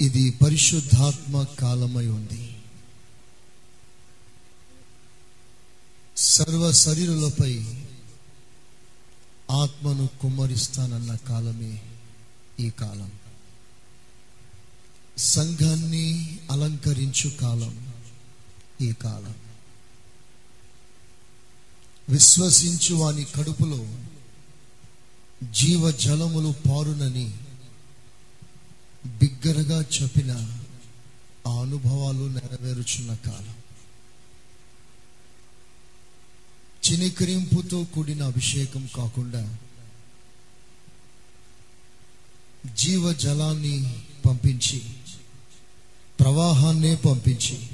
ఇది పరిశుద్ధాత్మ కాలమై ఉంది. సర్వ శరీరులపై ఆత్మను కుమ్మరిస్తానన్న కాలమే ఈ కాలం. సంఘాన్ని అలంకరించు కాలం ఈ కాలం. విశ్వసించు వాని కడుపులో జీవ జలములు పారునని బిగ్గరగా చెప్పిన ఆ అనుభవాలు నెరవేరుచున్న కాలం. చినికరింపుతో కూడిన అభిషేకం కాకుండా జీవ జలాన్ని పంపించి ప్రవాహాన్నే పంపించి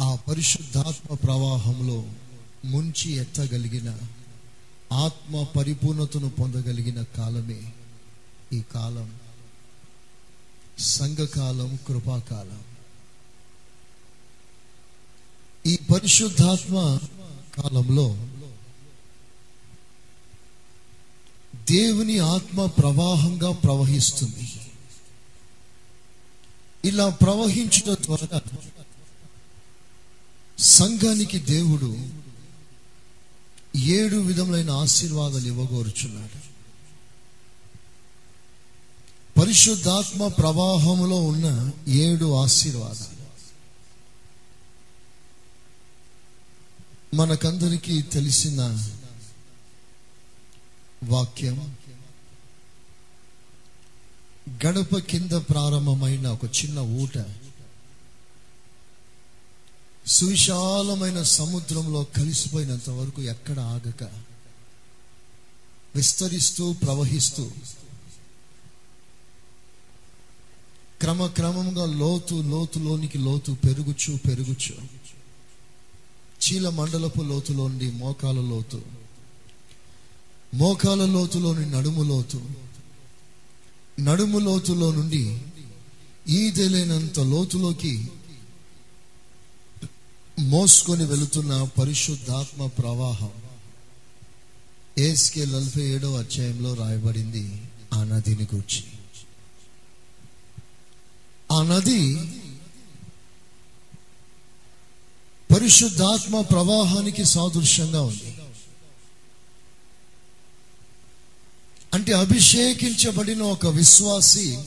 ఆ పరిశుద్ధాత్మ ప్రవాహంలో ముంచి ఎత్తగలిగిన ఆత్మ పరిపూర్ణతను పొందగలిగిన కాలమే ఈ కాలం. సంఘకాలం కృపాకాలం. ఈ పరిశుద్ధాత్మ కాలంలో దేవుని ఆత్మ ప్రవాహంగా ప్రవహిస్తుంది. ఇలా ప్రవహించుట ద్వారా సంఘానికి దేవుడు ఏడు విధములైన ఆశీర్వాదాలు ఇవ్వగోరుచున్నాడు. పరిశుద్ధాత్మ ప్రవాహంలో ఉన్న ఏడు ఆశీర్వాదాలు. మనకందరికీ తెలిసిన వాక్యం గడప కింద ప్రారంభమైన ఒక చిన్న ఊట సువిశాలమైన సముద్రంలో కలిసిపోయినంత వరకు ఎక్కడ ఆగక విస్తరిస్తూ ప్రవహిస్తూ క్రమక్రమంగా లోతు లోతులోనికి లోతు పెరుగుచు పెరుగుచు. చీల మండలపు లోతులో నుండి మోకాల లోతు. మోకాల లోతులోని నడుము లోతు. నడుము లోతులో నుండి ఈదెలేనంత లోతులోకి మోసుకొని వెళుతున్న పరిశుద్ధాత్మ ప్రవాహం. ఏస్కే నలభై ఏడవ అధ్యాయంలో రాయబడింది ఆ నదిని గురించి. ఆ నది పరిశుద్ధాత్మ ప్రవాహానికి సాదృశ్యంగా ఉంది. అంటే అభిషేకించబడిన ఒక విశ్వాసి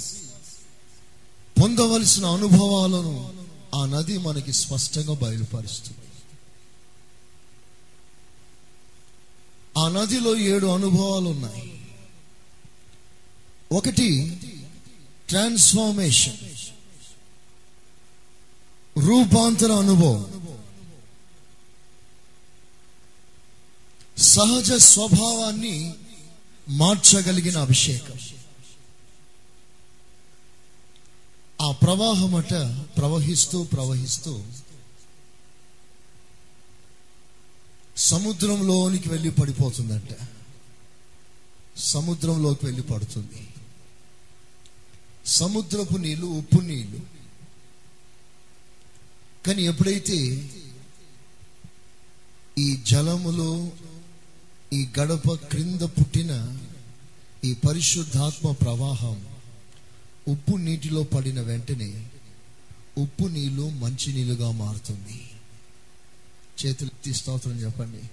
పొందవలసిన అనుభవాలను ఆ నది మనకి స్పష్టంగా బయలుపరుస్తుంది. ఆ నదిలో ఏడు అనుభవాలు ఉన్నాయి. ఒకటి ట్రాన్స్ఫార్మేషన్. రూపాంతర అనుభవం. సహజ స్వభావాన్ని మార్చగలిగిన అభిషేకం. ఆ ప్రవాహమట ప్రవహిస్తూ ప్రవహిస్తూ సముద్రంలోనికి వెళ్ళి పడిపోతుందంట. సముద్రంలోకి వెళ్ళి పడుతుంది. సముద్రపు నీళ్ళు ఉప్పు నీళ్ళు. కానీ ఎప్పుడైతే ఈ జలములో ఈ గడప క్రింద పుట్టిన ఈ పరిశుద్ధాత్మ ప్రవాహం ఉప్పు నీటిలో పడిన వెంటనే ఉప్పు నీళ్ళు మంచి నీళ్ళుగా మారుతుంది. చేతులు స్తోత్రం చెప్పండి.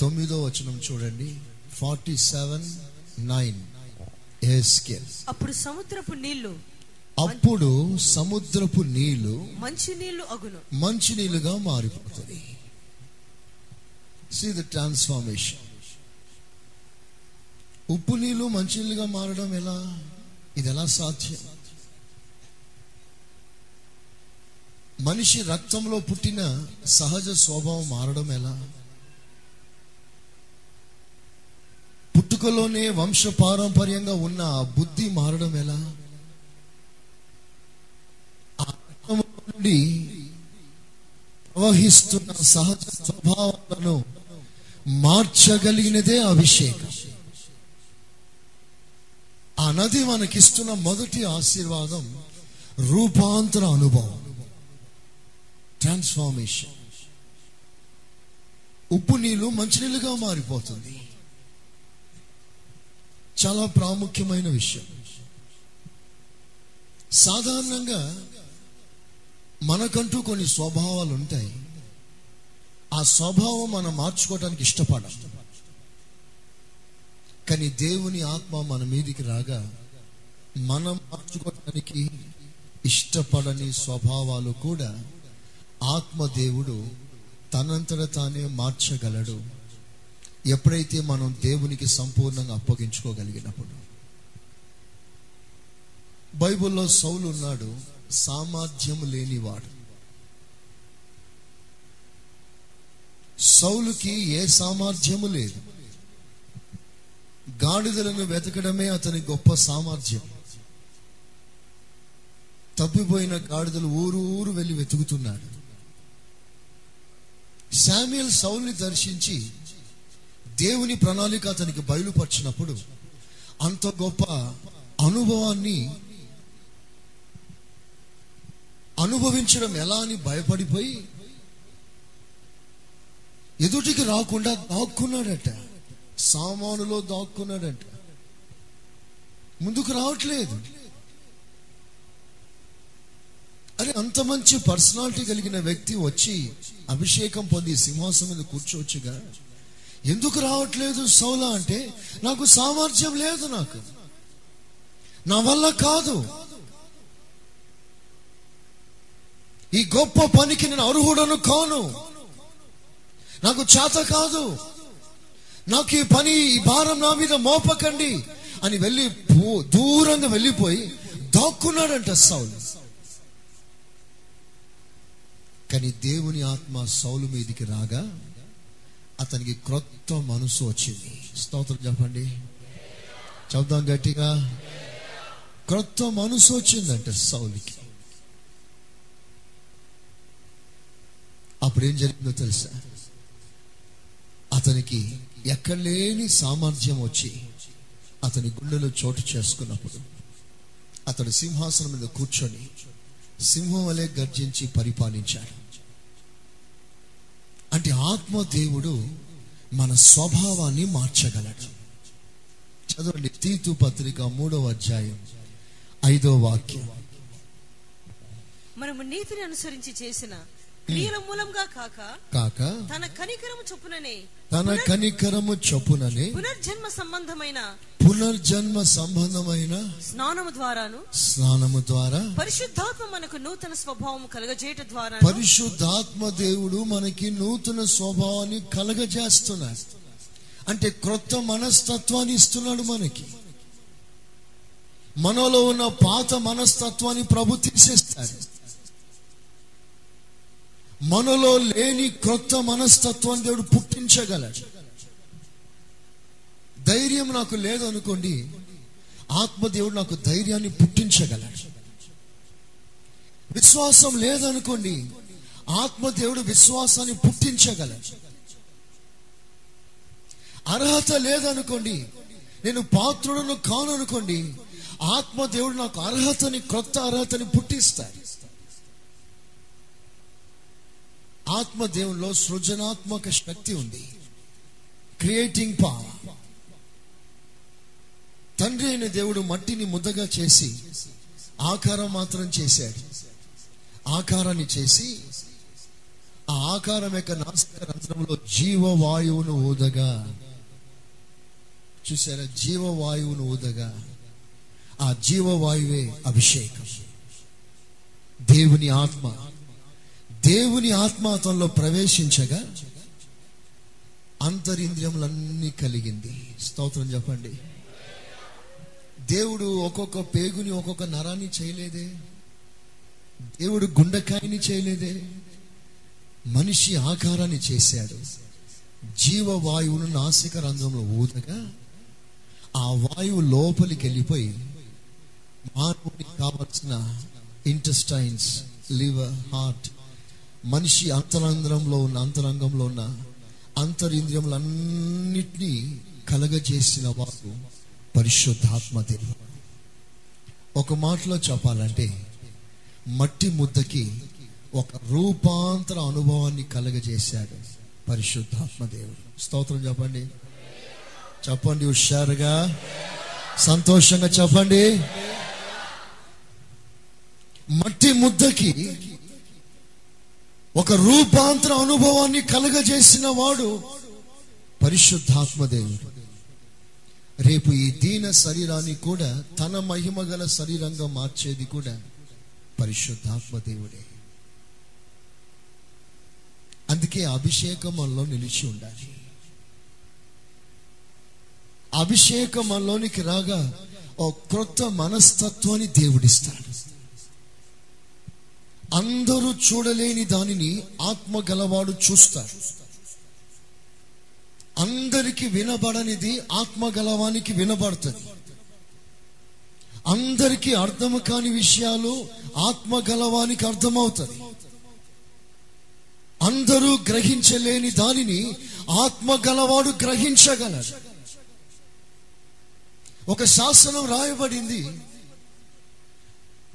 తొమ్మిదో వచనం చూడండి. Forty seven nine. అప్పుడు సముద్రపు నీళ్ళు అప్పుడు సముద్రపు నీళ్ళు మంచి నీళ్ళు అగును. మంచి నీళ్ళుగా మారిపోతుంది. సీ ద ట్రాన్స్ఫార్మేషన్ ఉప్పు నీళ్ళు మంచి నీళ్ళుగా మారడం ఎలా? ఇది ఎలా సాధ్యం? మనిషి రక్తంలో పుట్టిన సహజ స్వభావం మారడం ఎలా? పుట్టుకలోనే వంశ పారంపర్యంగా ఉన్న బుద్ధి మారడం ఎలా ఆ రక్తము నుండి ప్రవహిస్తున్న సహజ స్వభావాలను మార్చగలిగినదే అభిషేకం. ఆ నది మనకిస్తున్న మొదటి ఆశీర్వాదం రూపాంతర అనుభవం ట్రాన్స్ఫార్మేషన్ ఉప్పు నీళ్ళు మంచినీళ్ళుగా మారిపోతుంది. చాలా ప్రాముఖ్యమైన విషయం. సాధారణంగా మనకంటూ కొన్ని స్వభావాలు ఉంటాయి. ఆ స్వభావం మనం మార్చుకోవడానికి ఇష్టపడం కానీ దేవుని ఆత్మ మన మీదికి రాగా మనం మార్చుకోవడానికి ఇష్టపడని స్వభావాలు కూడా ఆత్మ దేవుడు తనంతట తానే మార్చగలడు. ఎప్పుడైతే మనం దేవునికి సంపూర్ణంగా అప్పగించుకోగలిగినప్పుడు. బైబిల్లో సౌలు ఉన్నాడు. సామర్థ్యం లేనివాడు. సౌలుకి ఏ సామర్థ్యము లేదు. గాడిదలను వెతకడమే అతని గొప్ప సామర్థ్యం. తప్పిపోయిన గాడిదలు ఊరు ఊరు వెళ్ళి వెతుకుతున్నాడు శామ్యుల్ సౌల్ని దర్శించి దేవుని ప్రణాళిక అతనికి బయలుపరిచినప్పుడు అంత గొప్ప అనుభవాన్ని అనుభవించడం ఎలా అని భయపడిపోయి ఎదుటికి రాకుండా దాక్కున్నాడట. సామానులో దాక్కున్నాడట. ముందుకు రావట్లేదు. అరే అంత మంచి పర్సనాలిటీ కలిగిన వ్యక్తి వచ్చి అభిషేకం పొంది సింహాసనం మీద కూర్చోవచ్చుగా? ఎందుకు రావట్లేదు సౌలా అంటే నాకు సామర్థ్యం లేదు నాకు. నా వల్ల కాదు. ఈ గొప్ప పనికి నేను అర్హుడను కాను. నాకు చేత కాదు. నాకు ఈ పని ఈ భారం నా మీద మోపకండి అని వెళ్ళి దూరంగా వెళ్ళిపోయి దాక్కున్నాడంట సౌలు. కానీ దేవుని ఆత్మ సౌలు మీదికి రాగా అతనికి క్రొత్త మనసు వచ్చింది. స్తోత్రం చెప్పండి. చెప్దాం గట్టిగా. క్రొత్త మనసు వచ్చిందంట సౌలుకి. అప్పుడు ఏం జరిగిందో తెలుసా? అతనికి ఎక్కలేని సామర్థ్యం వచ్చి అతని గుండెలో చోటు చేసుకున్నప్పుడు అతడు సింహాసనం మీద కూర్చొని సింహం వలె గర్జించి పరిపాలించాడు. అంటే ఆత్మ దేవుడు మన స్వభావాన్ని మార్చగలడు. చదవండి తీతు పత్రిక మూడవ అధ్యాయం ఐదో వాక్యం. మనము నీతిని అనుసరించి చేసిన క్రియల మూలంగా కాక కాక తన కనికరము చొప్పుననే తన కనికరము చొప్పుననే పునర్జన్మ సంబంధమైన పునర్జన్మ సంబంధమైన స్నానము ద్వారాను స్నానము ద్వారా పరిశుద్ధాత్మ మనకు నూతన స్వభావం కలగజేయట ద్వారా పరిశుద్ధాత్మ దేవుడు మనకి నూతన స్వభావాన్ని కలగజేస్తున్నాడు. అంటే క్రొత్త మనస్తత్వాన్ని ఇస్తున్నాడు మనకి. మనలో ఉన్న పాత మనస్తత్వాన్ని ప్రభు తీసేస్తాడు. మనలో లేని క్రొత్త మనస్తత్వాన్ని దేవుడు పుట్టించగలడు. ధైర్యం నాకు లేదనుకోండి ఆత్మదేవుడు నాకు ధైర్యాన్ని పుట్టించగలడు. విశ్వాసం లేదనుకోండి ఆత్మదేవుడు విశ్వాసాన్ని పుట్టించగలడు. అర్హత లేదనుకోండి నేను పాత్రుడను కాను అనుకోండి ఆత్మదేవుడు నాకు అర్హతని క్రొత్త అర్హతని పుట్టిస్తాడు. ఆత్మదేవుల్లో సృజనాత్మక శక్తి ఉంది. క్రియేటింగ్ పవర్ తండ్రి అయిన దేవుడు మట్టిని ముద్దగా చేసి ఆకారం మాత్రం చేశాడు. ఆకారాన్ని చేసి ఆ ఆకారం యొక్క నాసిక రంధ్రంలో జీవవాయువును ఊదగా. చూసారా జీవవాయువును ఊదగా. ఆ జీవవాయువే అభిషేకం. దేవుని ఆత్మ దేవుని ఆత్మాతంలో ప్రవేశించగా అంతరింద్రియములన్నీ కలిగింది. స్తోత్రం చెప్పండి. దేవుడు ఒక్కొక్క పేగుని ఒక్కొక్క నరాన్ని చేయలేదే. దేవుడు గుండెకాయని చేయలేదే. మనిషి ఆకారాన్ని చేశాడు. జీవవాయువును నాసిక రంధ్రంలో ఊదగా ఆ వాయువు లోపలికి వెళ్ళిపోయి మానవునికి కావలసిన ఇంటెస్టైన్స్ లివర్ హార్ట్ మనిషి అంతరంధ్రంలో ఉన్న అంతరంగంలో ఉన్న అంతరింద్రియములన్నిటినీ కలగజేసిన వారు పరిశుద్ధాత్మ దేవుడు. ఒక మాటలో చెప్పాలంటే మట్టి ముద్దకి ఒక రూపాంతర అనుభవాన్ని కలగజేశాడు పరిశుద్ధాత్మ దేవుడు. స్తోత్రం చెప్పండి. చెప్పండి హుషారుగా. సంతోషంగా చెప్పండి. మట్టి ముద్దకి ఒక రూపాంతర అనుభవాన్ని కలుగజేసిన వాడు పరిశుద్ధాత్మ దేవుడు. రేపు ఈ దీన శరీరాన్ని కూడా తన మహిమ గల శరీరంగా మార్చేది కూడా పరిశుద్ధాత్మ దేవుడే. అందుకే అభిషేకం మనలో నిలిచి ఉండాలి. అభిషేకం మనలోనికి రాగా ఓ క్రొత్త మనస్తత్వాన్ని దేవుడిస్తాడు. అందరూ చూడలేని దానిని ఆత్మ గలవాడు చూస్తాడు. అందరికి వినబడనిది ఆత్మ గలవానికి వినబడుతుంది. అందరికీ అర్థం కాని విషయాలు ఆత్మ గలవానికి అర్థమవుతుంది అందరూ గ్రహించలేని దానిని ఆత్మ గలవాడు గ్రహించగలడు. ఒక శాసనం రాయబడింది.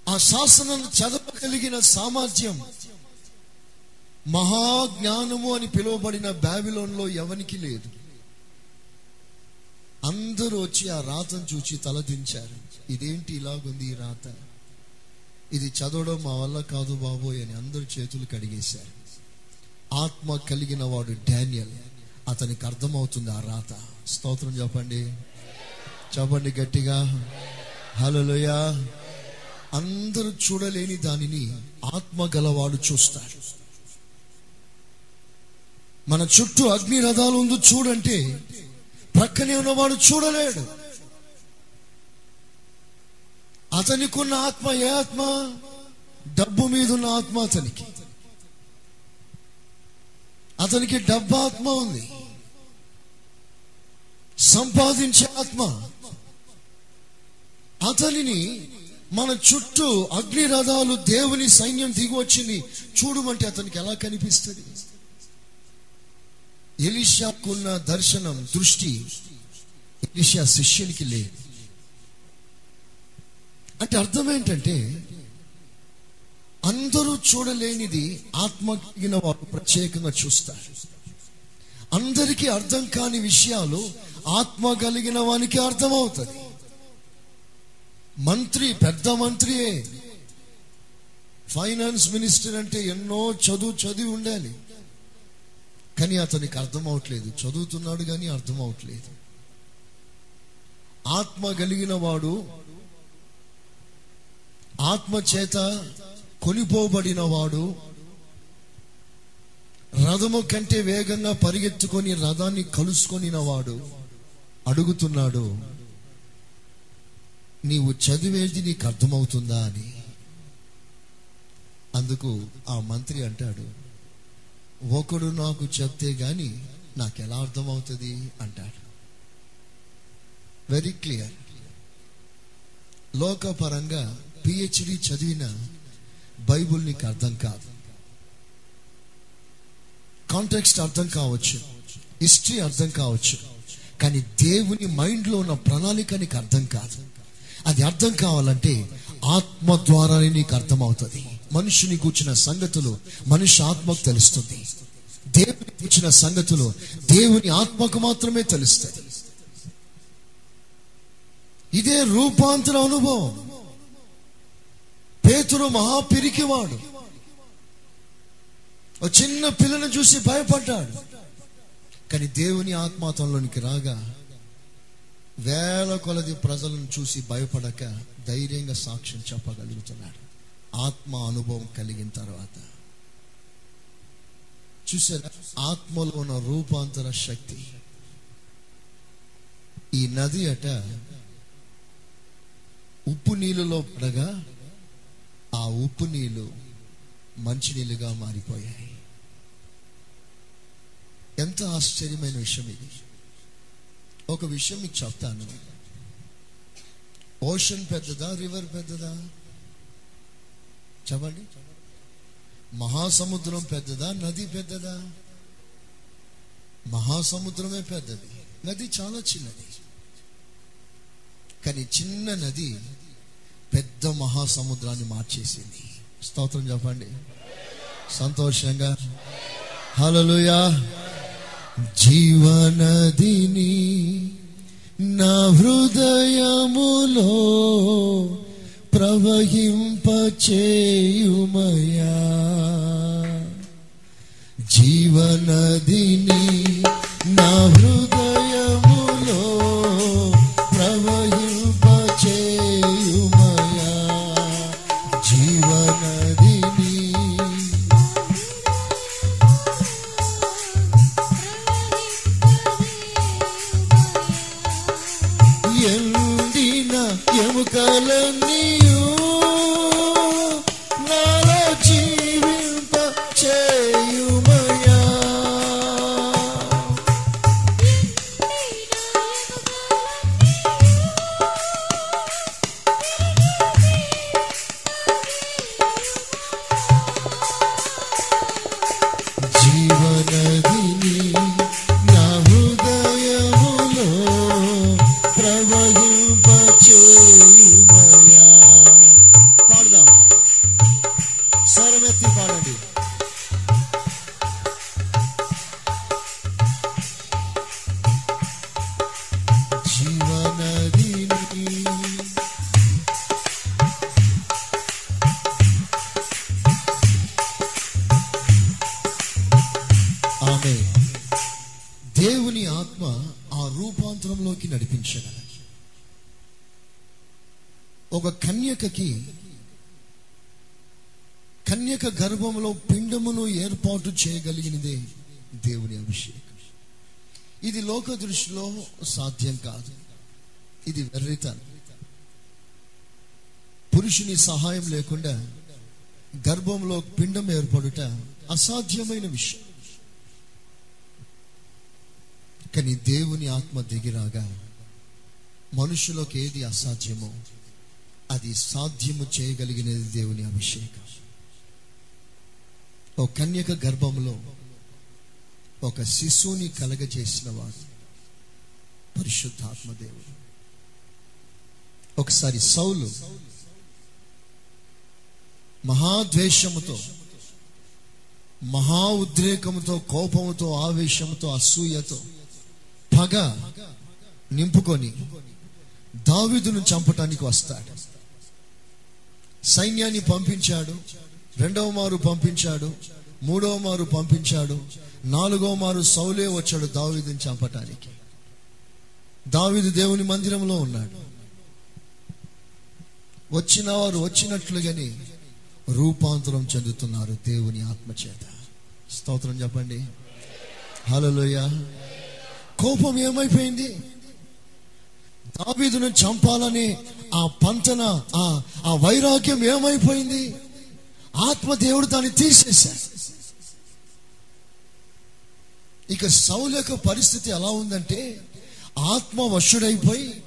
ఆ శాసనం చదవగలిగిన సామర్థ్యం మహాజ్ఞానము అని పిలువబడిన బ్యాబిలోన్లో ఎవనికి లేదు. అందరూ వచ్చి ఆ రాతను చూచి తలదించారు. ఇదేంటి ఇలాగుంది ఈ రాత? ఇది చదవడం మా వల్ల కాదు బాబోయ్ అని అందరూ చేతులు కడిగేశారు. ఆత్మ కలిగిన వాడు డానియల్. అతనికి అర్థమవుతుంది ఆ రాత. స్తోత్రం చెప్పండి. చెప్పండి గట్టిగా. హలోయ అందరూ చూడలేని దానిని ఆత్మ గలవాడు చూస్తాడు. మన చుట్టూ అగ్ని రథాలు ఉంది చూడంటే ప్రక్కనే ఉన్నవాడు చూడలేడు. అతనికున్న ఆత్మ ఏ ఆత్మ? డబ్బు మీద ఉన్న ఆత్మ అతనికి. అతనికి డబ్బు ఆత్మ ఉంది. సంపాదించే ఆత్మ. అతనిని మన చుట్టూ అగ్ని రథాలు దేవుని సైన్యం దిగివచ్చింది చూడమంటే అతనికి ఎలా కనిపిస్తుంది? ఎలిషాకున్న దర్శనం దృష్టి ఎలిషా శిష్యునికి లేదు. అంటే అర్థం ఏంటంటే అందరూ చూడలేనిది ఆత్మ కలిగిన వారు ప్రత్యేకంగా చూస్తారు. అందరికీ అర్థం కాని విషయాలు ఆత్మ కలిగిన వానికి అర్థమవుతుంది. మంత్రి పెద్ద మంత్రియే. ఫైనాన్స్ మినిస్టర్ అంటే ఎన్నో చదువు చదివి ఉండాలి. కానీ అతనికి అర్థం అవట్లేదు. చదువుతున్నాడు కానీ అర్థం అవట్లేదు. ఆత్మ కలిగిన వాడు ఆత్మ చేత కొనిపోబడిన వాడు రథము కంటే వేగంగా పరిగెత్తుకొని రథాన్ని కలుసుకొనిన వాడు అడుగుతున్నాడు నీవు చదివేది నీకు అర్థమవుతుందా అని. అందుకు ఆ మంత్రి అంటాడు ఒకడు నాకు చెప్తే గాని నాకు ఎలా అర్థమవుతుంది? అంటాడు. వెరీ క్లియర్ లోకపరంగా పిహెచ్డి చదివిన బైబుల్ నీకు అర్థం కాదు. కాంటెక్స్ట్ అర్థం కావచ్చు హిస్టరీ అర్థం కావచ్చు కానీ దేవుని మైండ్లో ఉన్న ప్రణాళిక నీకు అర్థం కాదు. అది అర్థం కావాలంటే ఆత్మ ద్వారానే నీకు అర్థమవుతుంది. మనుషుని కూర్చిన సంగతులు మనిషి ఆత్మకు తెలుస్తుంది. దేవుని కూర్చిన సంగతులు దేవుని ఆత్మకు మాత్రమే తెలుస్తుంది ఇదే రూపాంతర అనుభవం. పేతురు మహాపిరికివాడు. ఒక చిన్న పిల్లను చూసి భయపడ్డాడు. కానీ దేవుని ఆత్మాతంలోనికి రాగా వేల కొలది ప్రజలను చూసి భయపడక ధైర్యంగా సాక్ష్యం చెప్పగలుగుతున్నాడు. ఆత్మ అనుభవం కలిగిన తర్వాత. చూసారా? ఆత్మలో ఉన్న రూపాంతర శక్తి. ఈ నది అట ఉప్పు నీళ్ళలో పడగా ఆ ఉప్పు నీళ్ళు మంచినీళ్ళుగా మారిపోయాయి. ఎంత ఆశ్చర్యమైన విషయం ఇది. ఒక విషయం మీకు చెప్తాను. ఓషన్ పెద్దదా రివర్ పెద్దదా? చెప్పండి. మహాసముద్రం పెద్దదా నది పెద్దదా? మహాసముద్రమే పెద్దది. నది చాలా చిన్నది. కానీ చిన్న నది పెద్ద మహాసముద్రాన్ని మార్చేసింది. స్తోత్రం చెప్పండి. సంతోషంగా. హలలుయా జీవనదిని నా హృదయములో ప్రవహింపచేయుమయా. జీవనదిని నా హృదయములో గర్భంలో పిండమును ఏర్పాటు చేయగలిగినదే దేవుని అభిషేకం. ఇది లోక దృష్టిలో సాధ్యం కాదు. ఇది వెర్రితనం. పురుషుని సహాయం లేకుండా గర్భంలో పిండం ఏర్పడుట అసాధ్యమైన విషయం. కానీ దేవుని ఆత్మ దిగిరాగా మనుషులకు ఏది అసాధ్యమో అది సాధ్యము చేయగలిగినది దేవుని అభిషేకం. ఓ కన్యక గర్భంలో ఒక శిశువుని కలగజేసిన వాడు పరిశుద్ధాత్మదేవుడు ఒకసారి సౌలు మహాద్వేషముతో మహా ఉద్రేకముతో కోపముతో ఆవేశముతో అసూయతో పగ నింపుకొని దావిదును చంపటానికి వస్తాడు. సైన్యాన్ని పంపించాడు. రెండవ మారు పంపించాడు మూడవ మారు పంపించాడు నాలుగవ మారు సౌలే వచ్చాడు దావీదుని చంపటానికి. దావీదు దేవుని మందిరంలో ఉన్నాడు. వచ్చిన వారు వచ్చినట్లుగాని రూపాంతరం చెందుతున్నారు దేవుని ఆత్మచేత స్తోత్రం చెప్పండి. హలోయ కోపం ఏమైపోయింది? దావీదును చంపాలని ఆ పంతన ఆ వైరాగ్యం ఏమైపోయింది? ఆత్మ దేవుడు దాన్ని తీసేశాడు. ఇక సౌలు యొక్క పరిస్థితి ఎలా ఉందంటే ఆత్మ వశుడైపోయి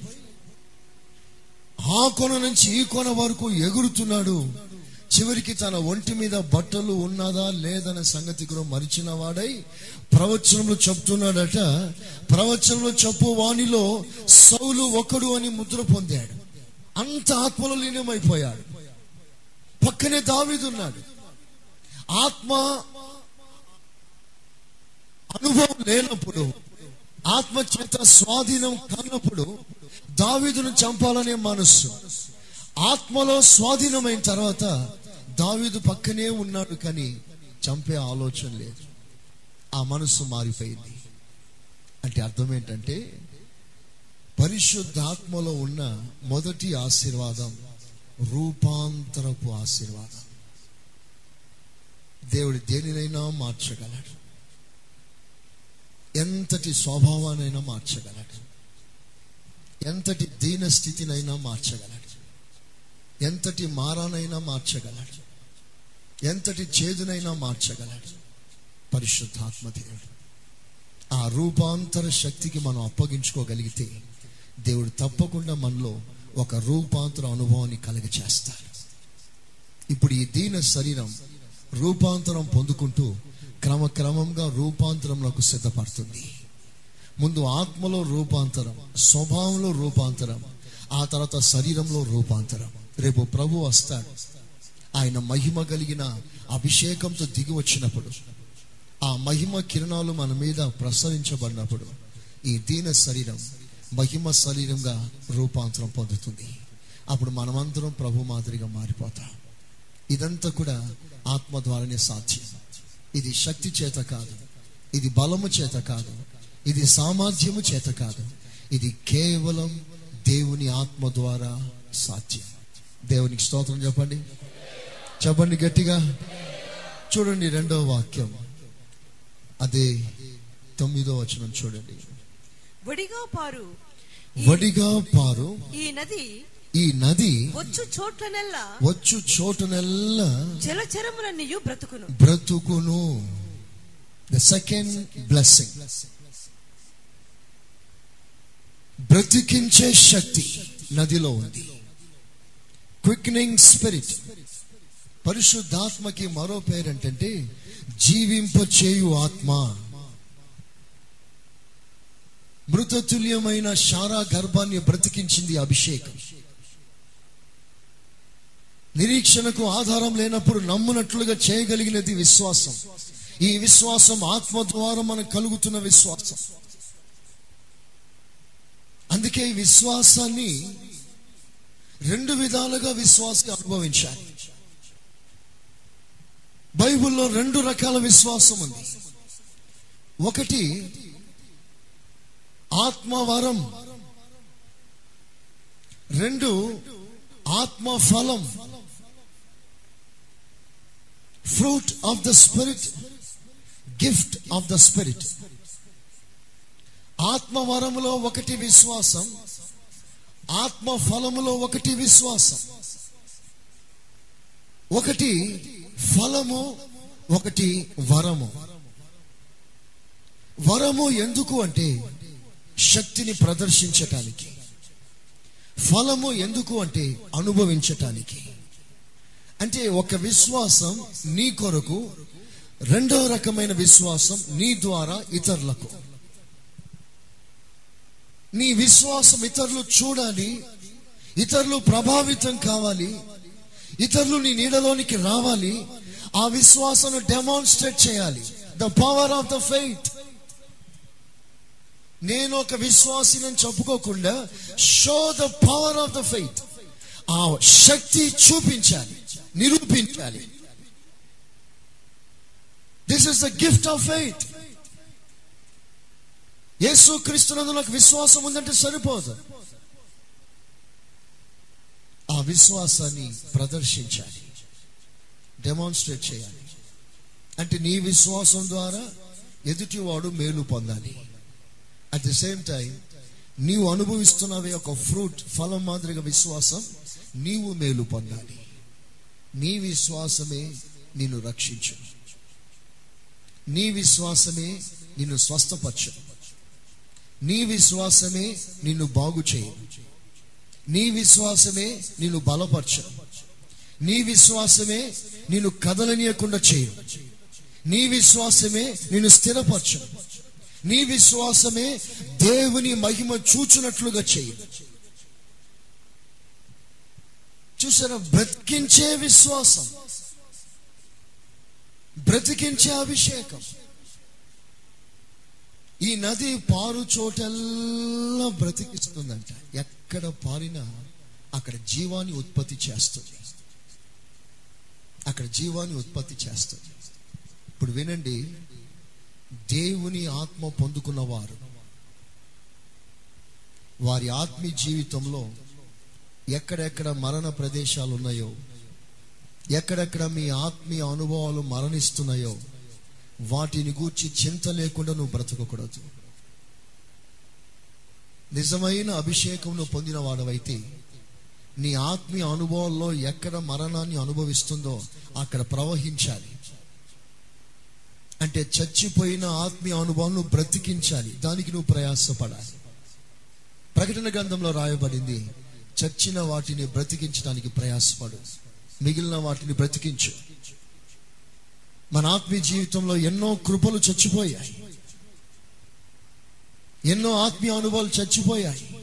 ఆ కొన నుంచి ఈ కొన వరకు ఎగురుతున్నాడు. చివరికి తన ఒంటి మీద బట్టలు ఉన్నదా లేదనే సంగతి కూడా మరిచిన వాడై ప్రవచనంలో చెప్తున్నాడట. ప్రవచనంలో చెప్పు వాణిలో సౌలు ఒకడు అని ముద్ర పొందాడు. అంత ఆత్మలో లీనమైపోయాడు. పక్కనే దావీదున్నాడు ఆత్మ అనుభవం లేనప్పుడు ఆత్మ చేత స్వాధీనం కానప్పుడు దావీదును చంపాలనే మనస్సు. ఆత్మలో స్వాధీనమైన తర్వాత దావీదు పక్కనే ఉన్నాడు కానీ చంపే ఆలోచన లేదు. ఆ మనస్సు మారిపోయింది. అంటే అర్థం ఏంటంటే పరిశుద్ధాత్మలో ఉన్న మొదటి ఆశీర్వాదం రూపాంతరపు ఆశీర్వాదం. దేవుడు దేనినైనా మార్చగలడు. ఎంతటి స్వభావానైనా మార్చగలడు. ఎంతటి దీన స్థితినైనా మార్చగలడు. ఎంతటి మారానైనా మార్చగలడు. ఎంతటి చేదునైనా మార్చగలడు. పరిశుద్ధాత్మ దేవుడు ఆ రూపాంతర శక్తికి మనం అప్పగించుకోగలిగితే దేవుడు తప్పకుండా మనలో ఒక రూపాంతర అనుభవాన్ని కలుగచేస్తాడు. ఇప్పుడు ఈ దీన శరీరం రూపాంతరం పొందుకుంటూ క్రమక్రమంగా రూపాంతరంలోకి సిద్ధపడుతుంది. ముందు ఆత్మలో రూపాంతరం స్వభావంలో రూపాంతరం ఆ తర్వాత శరీరంలో రూపాంతరం. రేపు ప్రభు వస్తాడు. ఆయన మహిమ కలిగిన అభిషేకంతో దిగి వచ్చినప్పుడు ఆ మహిమ కిరణాలు మన మీద ప్రసరించబడినప్పుడు ఈ దీన శరీరం మహిమ శరీరంగా రూపాంతరం పొందుతుంది. అప్పుడు మనమందరం ప్రభు మాదిరిగా మారిపోతాం. ఇదంతా కూడా ఆత్మ ద్వారానే సాధ్యం. ఇది శక్తి చేత కాదు. ఇది బలము చేత కాదు. ఇది సామర్థ్యము చేత కాదు. ఇది కేవలం దేవుని ఆత్మ ద్వారా సాధ్యం. దేవునికి స్తోత్రం చెప్పండి. చెప్పండి గట్టిగా. చూడండి రెండవ వాక్యం. అదే తొమ్మిదో వచనం చూడండి. వడిగా పారు వడిగా పారు ఈ నది ఈ నది వచ్చు చోట్లనెల్లా వచ్చు చోటునెల్లా జలచరములన్నీయు బ్రతుకును. బ్రతుకును. ద సెకండ్ బ్లెస్సింగ్ బ్రతికించే శక్తి నదిలో ఉంది. క్విక్నింగ్ స్పిరిట్ పరిశుద్ధాత్మకి మరో పేరు ఏంటంటే జీవింప చేయు ఆత్మ. మృతతుల్యమైన శారా గర్భాన్ని బ్రతికించింది అభిషేకం. నిరీక్షణకు ఆధారం లేనప్పుడు నమ్మునట్లుగా చేయగలిగినది విశ్వాసం. ఈ విశ్వాసం ఆత్మ ద్వారా మనకు కలుగుతున్న విశ్వాసం. అందుకే ఈ విశ్వాసాన్ని రెండు విధాలుగా విశ్వాసం అనుభవించాలి. బైబిల్లో రెండు రకాల విశ్వాసం ఉంది. ఒకటి ఆత్మవరం. రెండు ఆత్మ ఫలం fruit of the spirit gift of the spirit. ఆత్మవరములో ఒకటి విశ్వాసం ఆత్మ ఫలములో ఒకటి విశ్వాసం. ఒకటి ఫలము ఒకటి వరము. వరము ఎందుకు అంటే శక్తిని ప్రదర్శించటానికి. ఫలము ఎందుకు అంటే అనుభవించటానికి. అంటే ఒక విశ్వాసం నీ కొరకు రెండో రకమైన విశ్వాసం నీ ద్వారా ఇతరులకు. నీ విశ్వాసం ఇతరులు చూడాలి ఇతరులు ప్రభావితం కావాలి ఇతరులు నీ నీడలోనికి రావాలి ఆ విశ్వాసం డెమాన్స్ట్రేట్ చేయాలి. The power of the faith నేను ఒక విశ్వాసిని చెప్పుకోకుండా show the power of the faith ఆ శక్తి చూపించాలి నిరూపించాలి. This is the gift of faith Yesu క్రీస్తునందు నాకు విశ్వాసం ఉందంటే సరిపోదు. ఆ విశ్వాసాన్ని ప్రదర్శించాలి. డెమాన్స్ట్రేట్ చేయాలి. అంటే నీ విశ్వాసం ద్వారా ఎదుటివాడు మేలు పొందాలి. అట్ ది సేమ్ టైం నీవు అనుభవిస్తున్నవి ఒక ఫ్రూట్ ఫలం మాదిరిగా విశ్వాసం నీవు మేలు పొందాలి. నీ విశ్వాసమే నిన్ను రక్షించు. నీ విశ్వాసమే నిన్ను స్వస్థపరచు. నీ విశ్వాసమే నిన్ను బాగు చేయు. నీ విశ్వాసమే నిన్ను బలపరచు. నీ విశ్వాసమే నిన్ను కదలనీయకుండా చేయు. నీ విశ్వాసమే నిన్ను స్థిరపరచు. నీ విశ్వాసమే దేవుని మహిమ చూచునట్లుగా చేయి. చూసారా? బ్రతికించే విశ్వాసం. బ్రతికించే అభిషేకం. ఈ నది పారు చోటల్లా బ్రతికిస్తుందంట. ఎక్కడ పారినా అక్కడ జీవాన్ని ఉత్పత్తి చేస్తుంది. అక్కడ జీవాన్ని ఉత్పత్తి చేస్తుంది. ఇప్పుడు వినండి దేవుని ఆత్మ పొందుకున్నవారు. వారి ఆత్మీ జీవితంలో ఎక్కడెక్కడ మరణ ప్రదేశాలు ఉన్నాయో ఎక్కడెక్కడ మీ ఆత్మీయ అనుభవాలు మరణిస్తున్నాయో వాటిని గూర్చి చింత లేకుండా నువ్వు బ్రతకకూడదు. నిజమైన అభిషేకంను పొందిన వాడవైతే నీ ఆత్మీయ అనుభవాల్లో ఎక్కడ మరణాన్ని అనుభవిస్తుందో అక్కడ ప్రవహించాలి. అంటే చచ్చిపోయిన ఆత్మీయ అనుభవం బ్రతికించాలి. దానికి నువ్వు ప్రయాసపడాలి. ప్రకటన గ్రంథంలో రాయబడింది చచ్చిన వాటిని బ్రతికించడానికి ప్రయాసపడు. మిగిలిన వాటిని బ్రతికించు. మన ఆత్మీయ జీవితంలో ఎన్నో కృపలు చచ్చిపోయాయి. ఎన్నో ఆత్మీయ అనుభవాలు చచ్చిపోయాయి.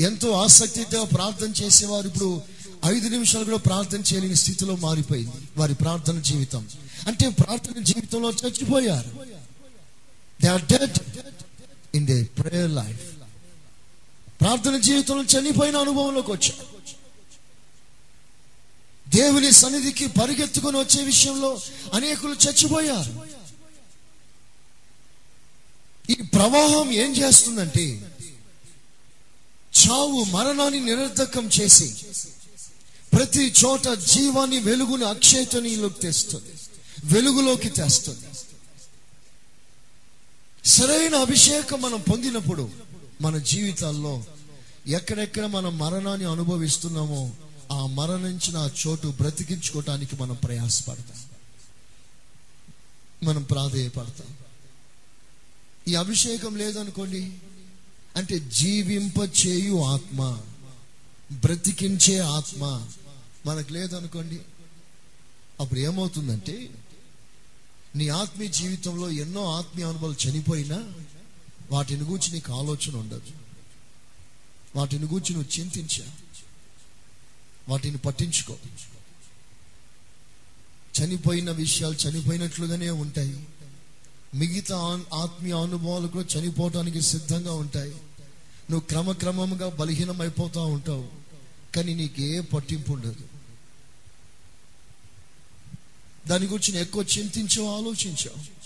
ఎంతో ఆసక్తితో ప్రార్థన చేసేవారు ఇప్పుడు ఐదు నిమిషాలు కూడా ప్రార్థన చేయలేని స్థితిలో మారిపోయింది వారి ప్రార్థన జీవితం. అంటే ప్రార్థన జీవితంలో చచ్చిపోయారు. They are dead in they prayer life ప్రార్థన జీవితంలో చనిపోయిన అనుభవంలోకి వచ్చారు. దేవుని సన్నిధికి పరిగెత్తుకొని వచ్చే విషయంలో అనేకులు చచ్చిపోయారు. ఈ ప్రవాహం ఏం చేస్తుందంటే చావు మరణాన్ని నిరర్ధకం చేసి ప్రతి చోట జీవాన్ని వెలుగుని అక్షయతనీలోకి తెస్తుంది. వెలుగులోకి తెస్తుంది. సరైన అభిషేకం మనం పొందినప్పుడు మన జీవితాల్లో ఎక్కడెక్కడ మనం మరణాన్ని అనుభవిస్తున్నామో ఆ మరణించిన ఆ చోటు బ్రతికించుకోవటానికి మనం ప్రయాసపడతాం. మనం ప్రాధేయపడతాం. ఈ అభిషేకం లేదనుకోండి అంటే జీవింప చేయు ఆత్మ బ్రతికించే ఆత్మ మనకు లేదనుకోండి. అప్పుడు ఏమవుతుందంటే నీ ఆత్మీయ జీవితంలో ఎన్నో ఆత్మీయ అనుభవాలు చనిపోయినా వాటిని గూర్చి నీకు ఆలోచన ఉండదు. వాటిని గూర్చి నువ్వు చింతించా. వాటిని పట్టించుకో. చనిపోయిన విషయాలు చనిపోయినట్లుగానే ఉంటాయి. మిగతా ఆత్మీయ అనుభవాలు కూడా చనిపోవటానికి సిద్ధంగా ఉంటాయి. నువ్వు క్రమక్రమంగా బలహీనం ఉంటావు. కానీ నీకు ఏ పట్టింపు ఉండదు. దాని గురించి ఎక్కువ చింతించావు ఆలోచించావు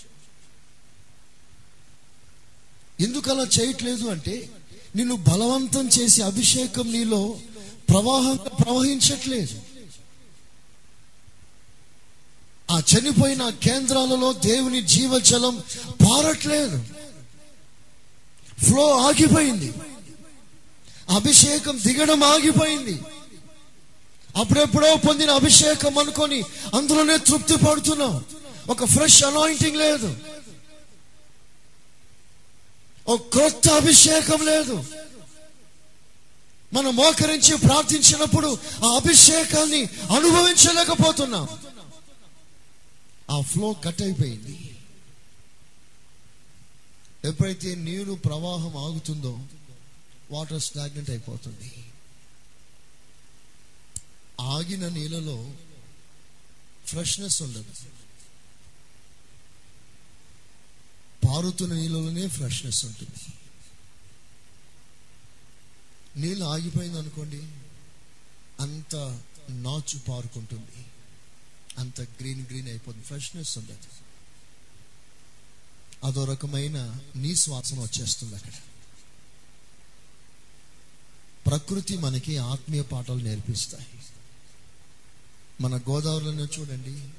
ఎందుకు అలా చేయట్లేదు అంటే నిన్ను బలవంతం చేసి అభిషేకం నీలో ప్రవాహం ప్రవహించట్లేదు. ఆ చనిపోయిన కేంద్రాలలో దేవుని జీవజలం పారట్లేదు. ఫ్లో ఆగిపోయింది. అభిషేకం దిగడం ఆగిపోయింది. అప్పుడెప్పుడో పొందిన అభిషేకం అనుకొని అందులోనే తృప్తి పడుతున్నాం. ఒక ఫ్రెష్ అనాయింటింగ్ లేదు. ఒక క్రొత్త అభిషేకం లేదు. మనం మోకరించి ప్రార్థించినప్పుడు ఆ అభిషేకాన్ని అనుభవించలేకపోతున్నాం. ఆ ఫ్లో కట్ అయిపోయింది. ఎప్పుడైతే నీరు ప్రవాహం ఆగుతుందో వాటర్ స్టాగ్నెంట్ అయిపోతుంది. ఆగిన నీళ్ళలో ఫ్రెష్నెస్ ఉండదు. పారుతున్న నీళ్ళలోనే ఫ్రెష్నెస్ ఉంటుంది. నీళ్ళు ఆగిపోయింది అనుకోండి అంత నాచు పారుకుంటుంది. అంత గ్రీన్ గ్రీన్ అయిపోతుంది. ఫ్రెష్నెస్ ఉండదు. అదో రకమైన నీ శ్వాసన వచ్చేస్తుంది అక్కడ. ప్రకృతి మనకి ఆత్మీయ పాఠాలు నేర్పిస్తాయి. మన గోదావరిలోనే చూడండి.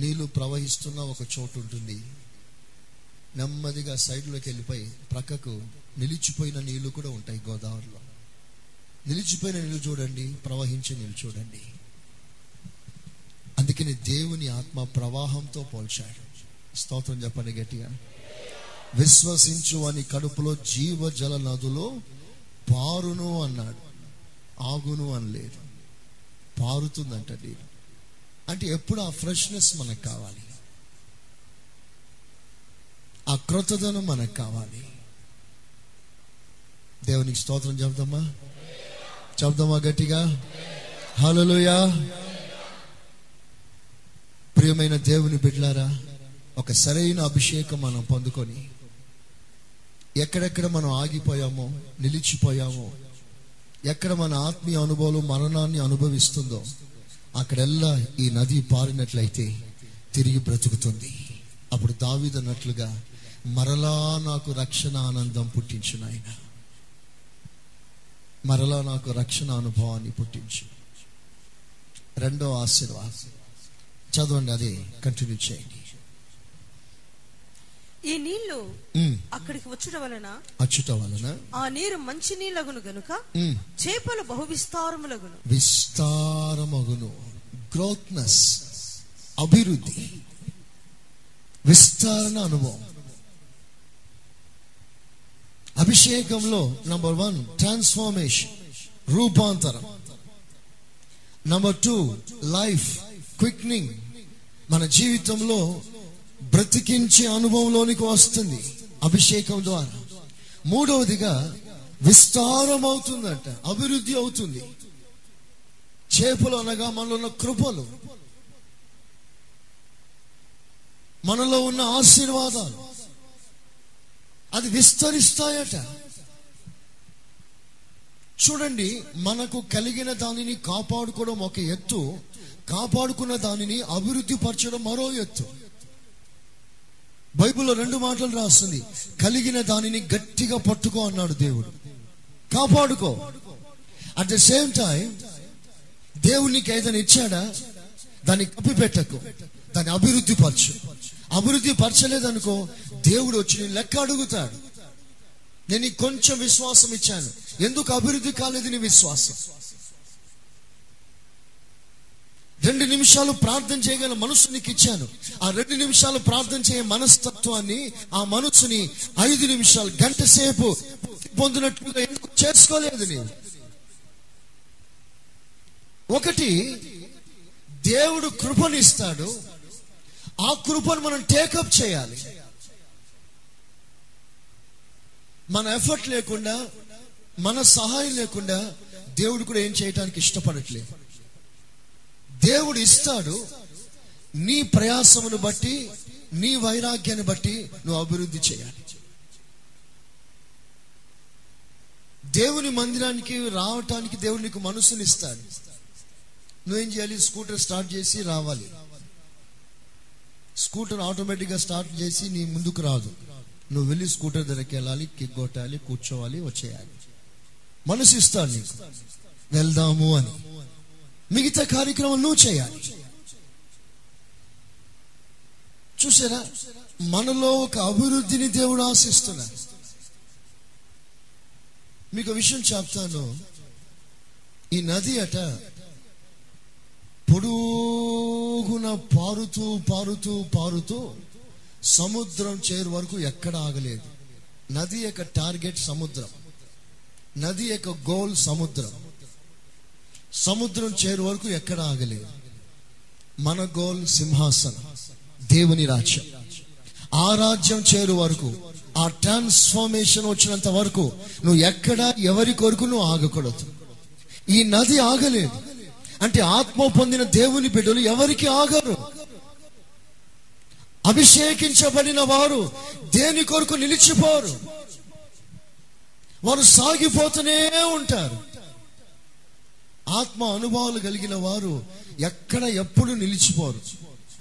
నీళ్ళు ప్రవహిస్తున్న ఒక చోటు ఉంటుంది. నెమ్మదిగా సైడ్లోకి వెళ్ళిపోయి ప్రక్కకు నిలిచిపోయిన నీళ్ళు కూడా ఉంటాయి గోదావరిలో. నిలిచిపోయిన నీళ్ళు చూడండి ప్రవహించే నీళ్ళు చూడండి. అందుకని దేవుని ఆత్మ ప్రవాహంతో పోల్చాడు. స్తోత్రం చెప్పండి గట్టిగా. విశ్వసించు అని కడుపులో జీవ జల నదులో పారును అన్నాడు. ఆగును అనలేదు. పారుతుందంట నీరు అంటే ఎప్పుడు ఆ ఫ్రెష్నెస్ మనకు కావాలి. ఆ క్రొత్తదనం మనకు కావాలి. దేవునికి స్తోత్రం చెప్దామా చెబుదామా గట్టిగా? హలోయా ప్రియమైన దేవుని బిడ్డలారా ఒక సరైన అభిషేకం మనం పొందుకొని ఎక్కడెక్కడ మనం ఆగిపోయామో నిలిచిపోయామో ఎక్కడ మన ఆత్మీయ అనుభవం మరణాన్ని అనుభవిస్తుందో అక్కడెల్లా ఈ నది పారినట్లయితే తిరిగి బ్రతుకుతుంది. అప్పుడు దావిదన్నట్లుగా మరలా నాకు రక్షణ ఆనందం పుట్టించిన ఆయన మరలా నాకు రక్షణ అనుభవాన్ని పుట్టించు. రెండో ఆశీర్వాదం. చదవండి అదే కంటిన్యూ చేయండి. ఈ నీళ్ళు అక్కడికి వచ్చుట వలన అచ్చుట వలన ఆ నీరు మంచి నీళ్ళగును గనుక చేపలు బహు విస్తారములగును విస్తారమగును. గ్రోత్నెస్ అభివృద్ధి. విస్తారణ అనుభవం. అభిషేకంలో నంబర్ వన్ ట్రాన్స్ఫార్మేషన్ రూపాంతరం. నంబర్ టూ లైఫ్ క్విక్నింగ్ మన జీవితంలో బ్రతికించే అనుభవంలోనికి వస్తుంది అభిషేకం ద్వారా. మూడవదిగా విస్తారం అవుతుందంట అభివృద్ధి అవుతుంది. చేపలు అనగా మనలో ఉన్న కృపలు. మనలో ఉన్న ఆశీర్వాదాలు. అది విస్తరిస్తాయట. చూడండి మనకు కలిగిన దానిని కాపాడుకోవడం ఒక ఎత్తు కాపాడుకున్న దానిని అభివృద్ధి పరచడం మరో ఎత్తు. బైబిల్లో రెండు మాటలు రాస్తుంది. కలిగిన దానిని గట్టిగా పట్టుకో అన్నాడు దేవుడు. కాపాడుకో. అట్ ద సేమ్ టైం దేవునికి ఏదైనా ఇచ్చాడా? దాన్ని కప్పిపెట్టకు. దాన్ని అభివృద్ధి పరచు. అభివృద్ధి పరచలేదనుకో దేవుడు వచ్చి నేను లెక్క అడుగుతాడు. నేను కొంచెం విశ్వాసం ఇచ్చాను. ఎందుకు అభివృద్ధి కాలేదు నీ విశ్వాసం? రెండు నిమిషాలు ప్రార్థన చేయగల మనసు నీకు ఇచ్చాను. ఆ రెండు నిమిషాలు ప్రార్థన చేయ మనస్తత్వాన్ని ఆ మనసుని ఐదు నిమిషాలు గంట సేపు పొందినట్లుగా ఎందుకు చేసుకోలేదు నేను? ఒకటి దేవుడు కృపనిస్తాడు ఆ కృపను మనం టేకప్ చేయాలి. మన ఎఫర్ట్ లేకుండా మన సహాయం లేకుండా దేవుడు కూడా ఏం చేయటానికి ఇష్టపడట్లేదు. దేవుడు ఇస్తాడు నీ ప్రయాసమును బట్టి నీ వైరాగ్యాన్ని బట్టి నువ్వు అభివృద్ధి చేయాలి. దేవుని మందిరానికి రావటానికి దేవుడు నీకు మనసుని ఇస్తాడు. నువ్వేం చేయాలి? స్కూటర్ స్టార్ట్ చేసి రావాలి. స్కూటర్ ఆటోమేటిక్గా స్టార్ట్ చేసి నీ ముందుకు రాదు. నువ్వు వెళ్ళి స్కూటర్ దగ్గరికి వెళ్ళాలి కిక్ కొట్టాలి కూర్చోవాలి వచ్చేయాలి. మనసు ఇస్తాడు నీకు. వెళ్దాము అని. మిగతా కార్యక్రమం నువ్వు చేయాలి. చూసారా? మనలో ఒక అభివృద్ధిని దేవుడు ఆశిస్తున్నాడు. మీకు విషయం చెప్తాను. ఈ నది అట పొడుగున పారుతూ పారుతూ పారుతూ సముద్రం చేరు వరకు ఎక్కడ ఆగలేదు. నది యొక్క టార్గెట్ సముద్రం. నది యొక్క గోల్ సముద్రం. సముద్రం చేరు వరకు ఎక్కడ ఆగలేదు. మన గోల్ సింహాసనం దేవుని రాజ్యం. ఆ రాజ్యం చేరు వరకు ఆ ట్రాన్స్ఫార్మేషన్ వచ్చినంత వరకు నువ్వు ఎక్కడ ఎవరి కొరకు నువ్వు ఆగకూడదు. ఈ నది ఆగలేదు. అంటే ఆత్మ పొందిన దేవుని బిడ్డలు ఎవరికి ఆగరు? అభిషేకించబడిన వారు దేని కొరకు నిలిచిపోరు? వారు సాగిపోతూనే ఉంటారు. ఆత్మ అనుభవాలు కలిగిన వారు ఎక్కడ ఎప్పుడు నిలిచిపోరు.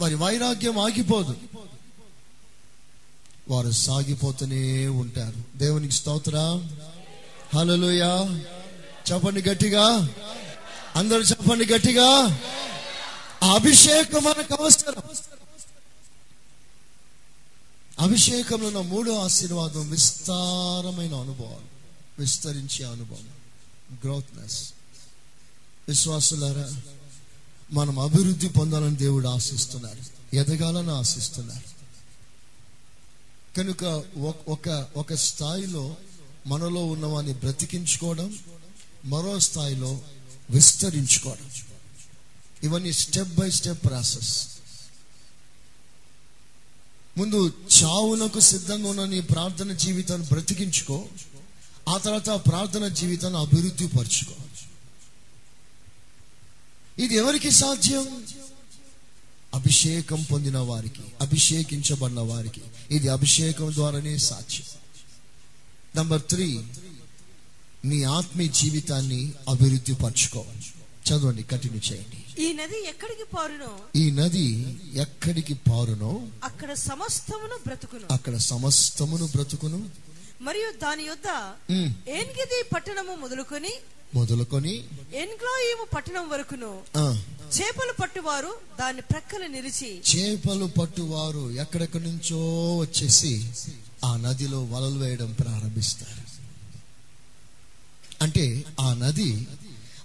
వారి వైరాగ్యం ఆగిపోదు. వారు సాగిపోతూనే ఉంటారు. దేవునికి స్తోత్రా. హలోయా చెప్పండి గట్టిగా. అందరూ చెప్పండి గట్టిగా. అభిషేకం మనకు అవసరం. అభిషేకంలో ఉన్న మూడో ఆశీర్వాదం విస్తారమైన అనుభవాలు. విస్తరించే అనుభవం. గ్రోత్నెస్ విశ్వాసులారా మనం అభివృద్ధి పొందాలని దేవుడు ఆశిస్తున్నాడు. ఎదగాలని ఆశిస్తున్నాడు. కనుక ఒక- ఒక ఒక స్థాయిలో మనలో ఉన్నవాన్ని బ్రతికించుకోవడం మరో స్థాయిలో విస్తరించుకోవడం. ఇవన్నీ స్టెప్ బై స్టెప్ ప్రాసెస్. ముందు చావునకు సిద్ధంగా ఉన్న నీ ప్రార్థన జీవితాన్ని బ్రతికించుకో ఆ తర్వాత ప్రార్థన జీవితాన్ని అభివృద్ధి పరచుకో ఇది ఎవరికి సాధ్యం? అభిషేకం పొందిన వారికి అభిషేకించబడిన వారికి. ఇది అభిషేకం ద్వారానే సాధ్యం. నంబర్ త్రీ నీ ఆత్మీయ జీవితాన్ని అభివృద్ధి పరచుకోవాలి చదవండి కంటిన్యూ చేయండి. ఈ నది ఎక్కడికి పారునో? ఈ నది ఎక్కడికి పారునో? అక్కడ సమస్తమును బ్రతుకును. అక్కడ సమస్తమును బ్రతుకును. మరియు దాని యొద్ద ఉమ్, ఏన్గిది పట్టణము మొదలుకొని మొదలుకొని ఎన్గ్లోయిము పట్టణం వరకును. చేపలు పట్టువారు దాని ప్రక్కన నిలిచి చేపలు పట్టువారు ఎక్కడెక్కడి నుంచో వచ్చేసి ఆ నదిలో వలలు వేయడం ప్రారంభిస్తారు. అంటే ఆ నది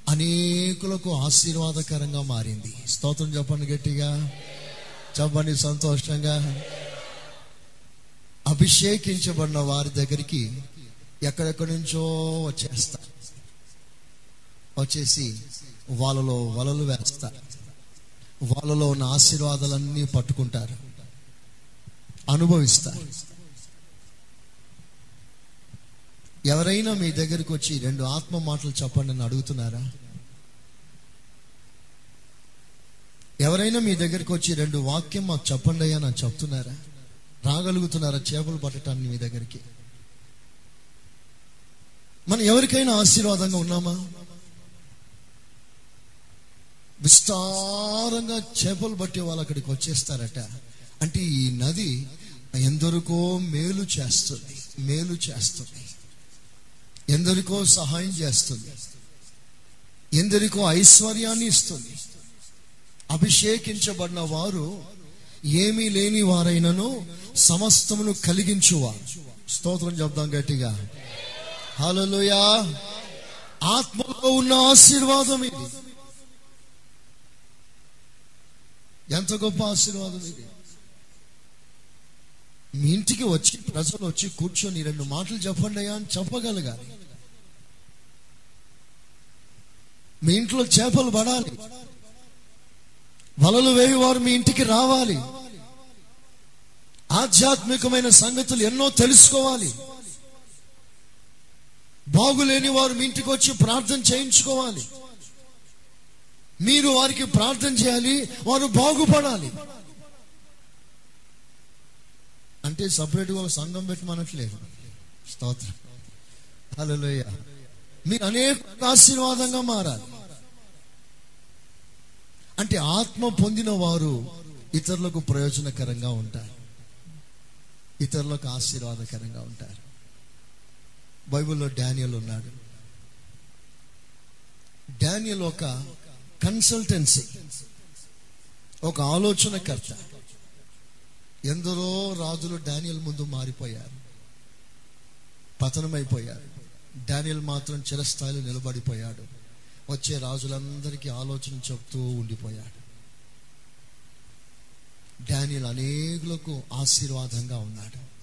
అనేకులకు ఆశీర్వాదకరంగా మారింది. స్తోత్రం చెప్పండి గట్టిగా. చెప్పండి సంతోషంగా. అభిషేకించబడిన వారి దగ్గరికి ఎక్కడెక్కడి నుంచో వచ్చేస్తారు. వచ్చేసి వాళ్ళలో వలలు వేస్తారు వాళ్ళలో ఉన్న ఆశీర్వాదాలన్నీ పట్టుకుంటారు. అనుభవిస్తారు ఎవరైనా మీ దగ్గరకు వచ్చి రెండు ఆత్మ మాటలు చెప్పండి అని అడుగుతున్నారా? ఎవరైనా మీ దగ్గరకు వచ్చి రెండు వాక్యం మాకు చెప్పండి అయ్యా నాకు చెప్తున్నారా? రాగలుగుతున్నారా చేపలు పట్టటాన్ని మీ దగ్గరికి? మనం ఎవరికైనా ఆశీర్వాదంగా ఉన్నామా? విస్తారంగా చేపలు పట్టే వాళ్ళు అక్కడికి వచ్చేస్తారట. అంటే ఈ నది ఎందరికో మేలు చేస్తుంది మేలు చేస్తుంది. ఎందరికో సహాయం చేస్తుంది ఎందరికో ఐశ్వర్యాన్ని ఇస్తుంది. అభిషేకించబడిన వారు ఏమీ లేని వారైనను సమస్తమును కలిగించువారు. స్తోత్రం చెప్దాం గట్టిగా. హలోయా ఆత్మలో ఉన్న ఆశీర్వాదం ఇది. ఎంత గొప్ప ఆశీర్వాదం ఇది. మీ ఇంటికి వచ్చి ప్రజలు వచ్చి కూర్చొని రెండు మాటలు చెప్పండి అయ్యా అని చెప్పగలగాలి. మీ ఇంట్లో చేపలు పడాలి. వలలు వేయువారు మీ ఇంటికి రావాలి. ఆధ్యాత్మికమైన సంగతులు ఎన్నో తెలుసుకోవాలి. బాగులేని వారు మీ ఇంటికి వచ్చి ప్రార్థన చేయించుకోవాలి. మీరు వారికి ప్రార్థన చేయాలి వారు బాగుపడాలి. అంటే సపరేట్గా ఒక సంఘం పెట్టమనట్లేదు స్తోత్రం. హలోయ మీరు అనేక ఆశీర్వాదంగా మారాలి. అంటే ఆత్మ పొందిన వారు ఇతరులకు ప్రయోజనకరంగా ఉంటారు. ఇతరులకు ఆశీర్వాదకరంగా ఉంటారు. బైబిల్లో డానియల్ ఉన్నాడు. డానియల్ ఒక కన్సల్టెన్సీ. ఒక ఆలోచనకర్త. ఎందరో రాజులు డానియల్ ముందు మారిపోయారు. పతనమైపోయారు. డానియల్ మాత్రం చిరస్థాయిలో నిలబడిపోయాడు. వచ్చే రాజులందరికీ ఆలోచన చెప్తూ ఉండిపోయాడు. డానియల్ అనేకులకు ఆశీర్వాదంగా ఉన్నాడు.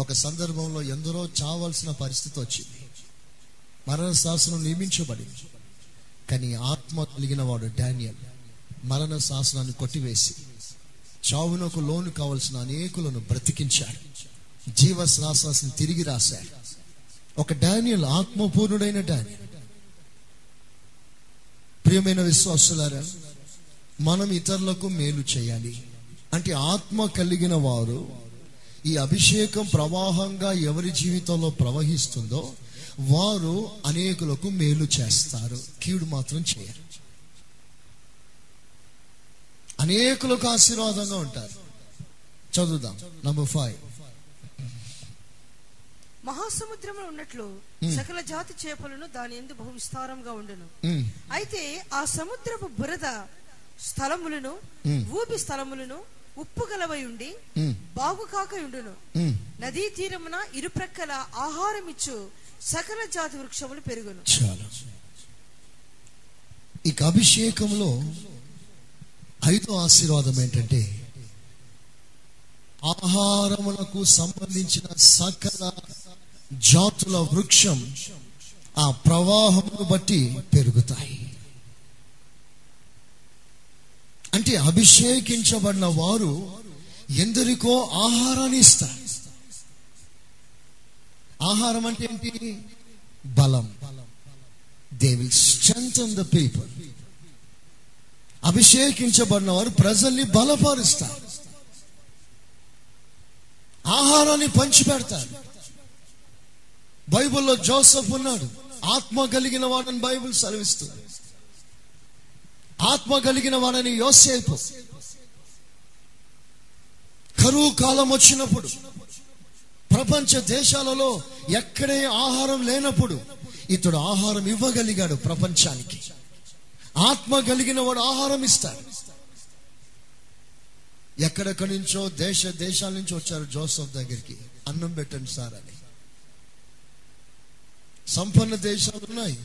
ఒక సందర్భంలో ఎందరో చావాల్సిన పరిస్థితి వచ్చింది. మరణ శాసనం నియమించబడింది. కానీ ఆత్మ కలిగిన వాడు డానియల్. మరణ శాసనాన్ని కొట్టివేసి చావునకు లోను కావలసిన అనేకులను బ్రతికించాడు. జీవ శాసనాన్ని తిరిగి రాశాడు. ఒక డానియల్ ఆత్మపూర్ణుడైన డానియల్. ప్రియమైన విశ్వాసులారా మనం ఇతరులకు మేలు చేయాలి. అంటే ఆత్మ కలిగిన వారు ఈ అభిషేకం ప్రవాహంగా ఎవరి జీవితంలో ప్రవహిస్తుందో వారు అనేకులకు మేలు చేస్తారు. కీడు మాత్రం చేయరు. అనేకులకు ఆశీర్వాదంగా ఉంటారు. చదువుదాం. నంబర్ ఫైవ్ మహాసముద్రములో ఉన్నట్లు సకల జాతి చేపలను దాని ఎందు బహు విస్తారంగా ఉండును. అయితే ఆ సముద్రపు బురద స్థలములను ఊపి స్థలములను ఉప్పు గలవై ఉండి బాగు కాక ఉండును. నదీ తీరమున ఇరుప్రక్కల ఆహారం ఇచ్చు సకల జాతి వృక్షములు పెరుగును. చాలా. ఇక అభిషేకంలో ఐదో ఆశీర్వాదం ఏంటంటే ఆహారములకు సంబంధించిన సకల జాతుల వృక్షం ఆ ప్రవాహమును బట్టి పెరుగుతాయి. అంటే అభిషేకించబడిన వారు ఎందరికో ఆహారాన్ని ఇస్తారు. ఆహారం అంటే ఏంటి? బలం. They will strength the people అభిషేకించబడిన వారు ప్రజల్ని బలపరుస్తారు. ఆహారాన్ని పంచిపెడతారు. బైబిల్లో జోసఫ్ ఉన్నాడు. ఆత్మ కలిగిన వాడని బైబిల్ సెలవిస్తుంది. ఆత్మ కలిగిన వాడని యోసేపు. కరువు కాలం వచ్చినప్పుడు ప్రపంచ దేశాలలో ఎక్కడే ఆహారం లేనప్పుడు ఇతడు ఆహారం ఇవ్వగలిగాడు ప్రపంచానికి. ఆత్మ కలిగిన వాడు ఆహారం ఇస్తాడు. ఎక్కడెక్కడి నుంచో దేశ దేశాల నుంచి వచ్చారు జోసఫ్ దగ్గరికి. అన్నం పెట్టండి సార్ అని. సంపన్న దేశాలు ఉన్నాయి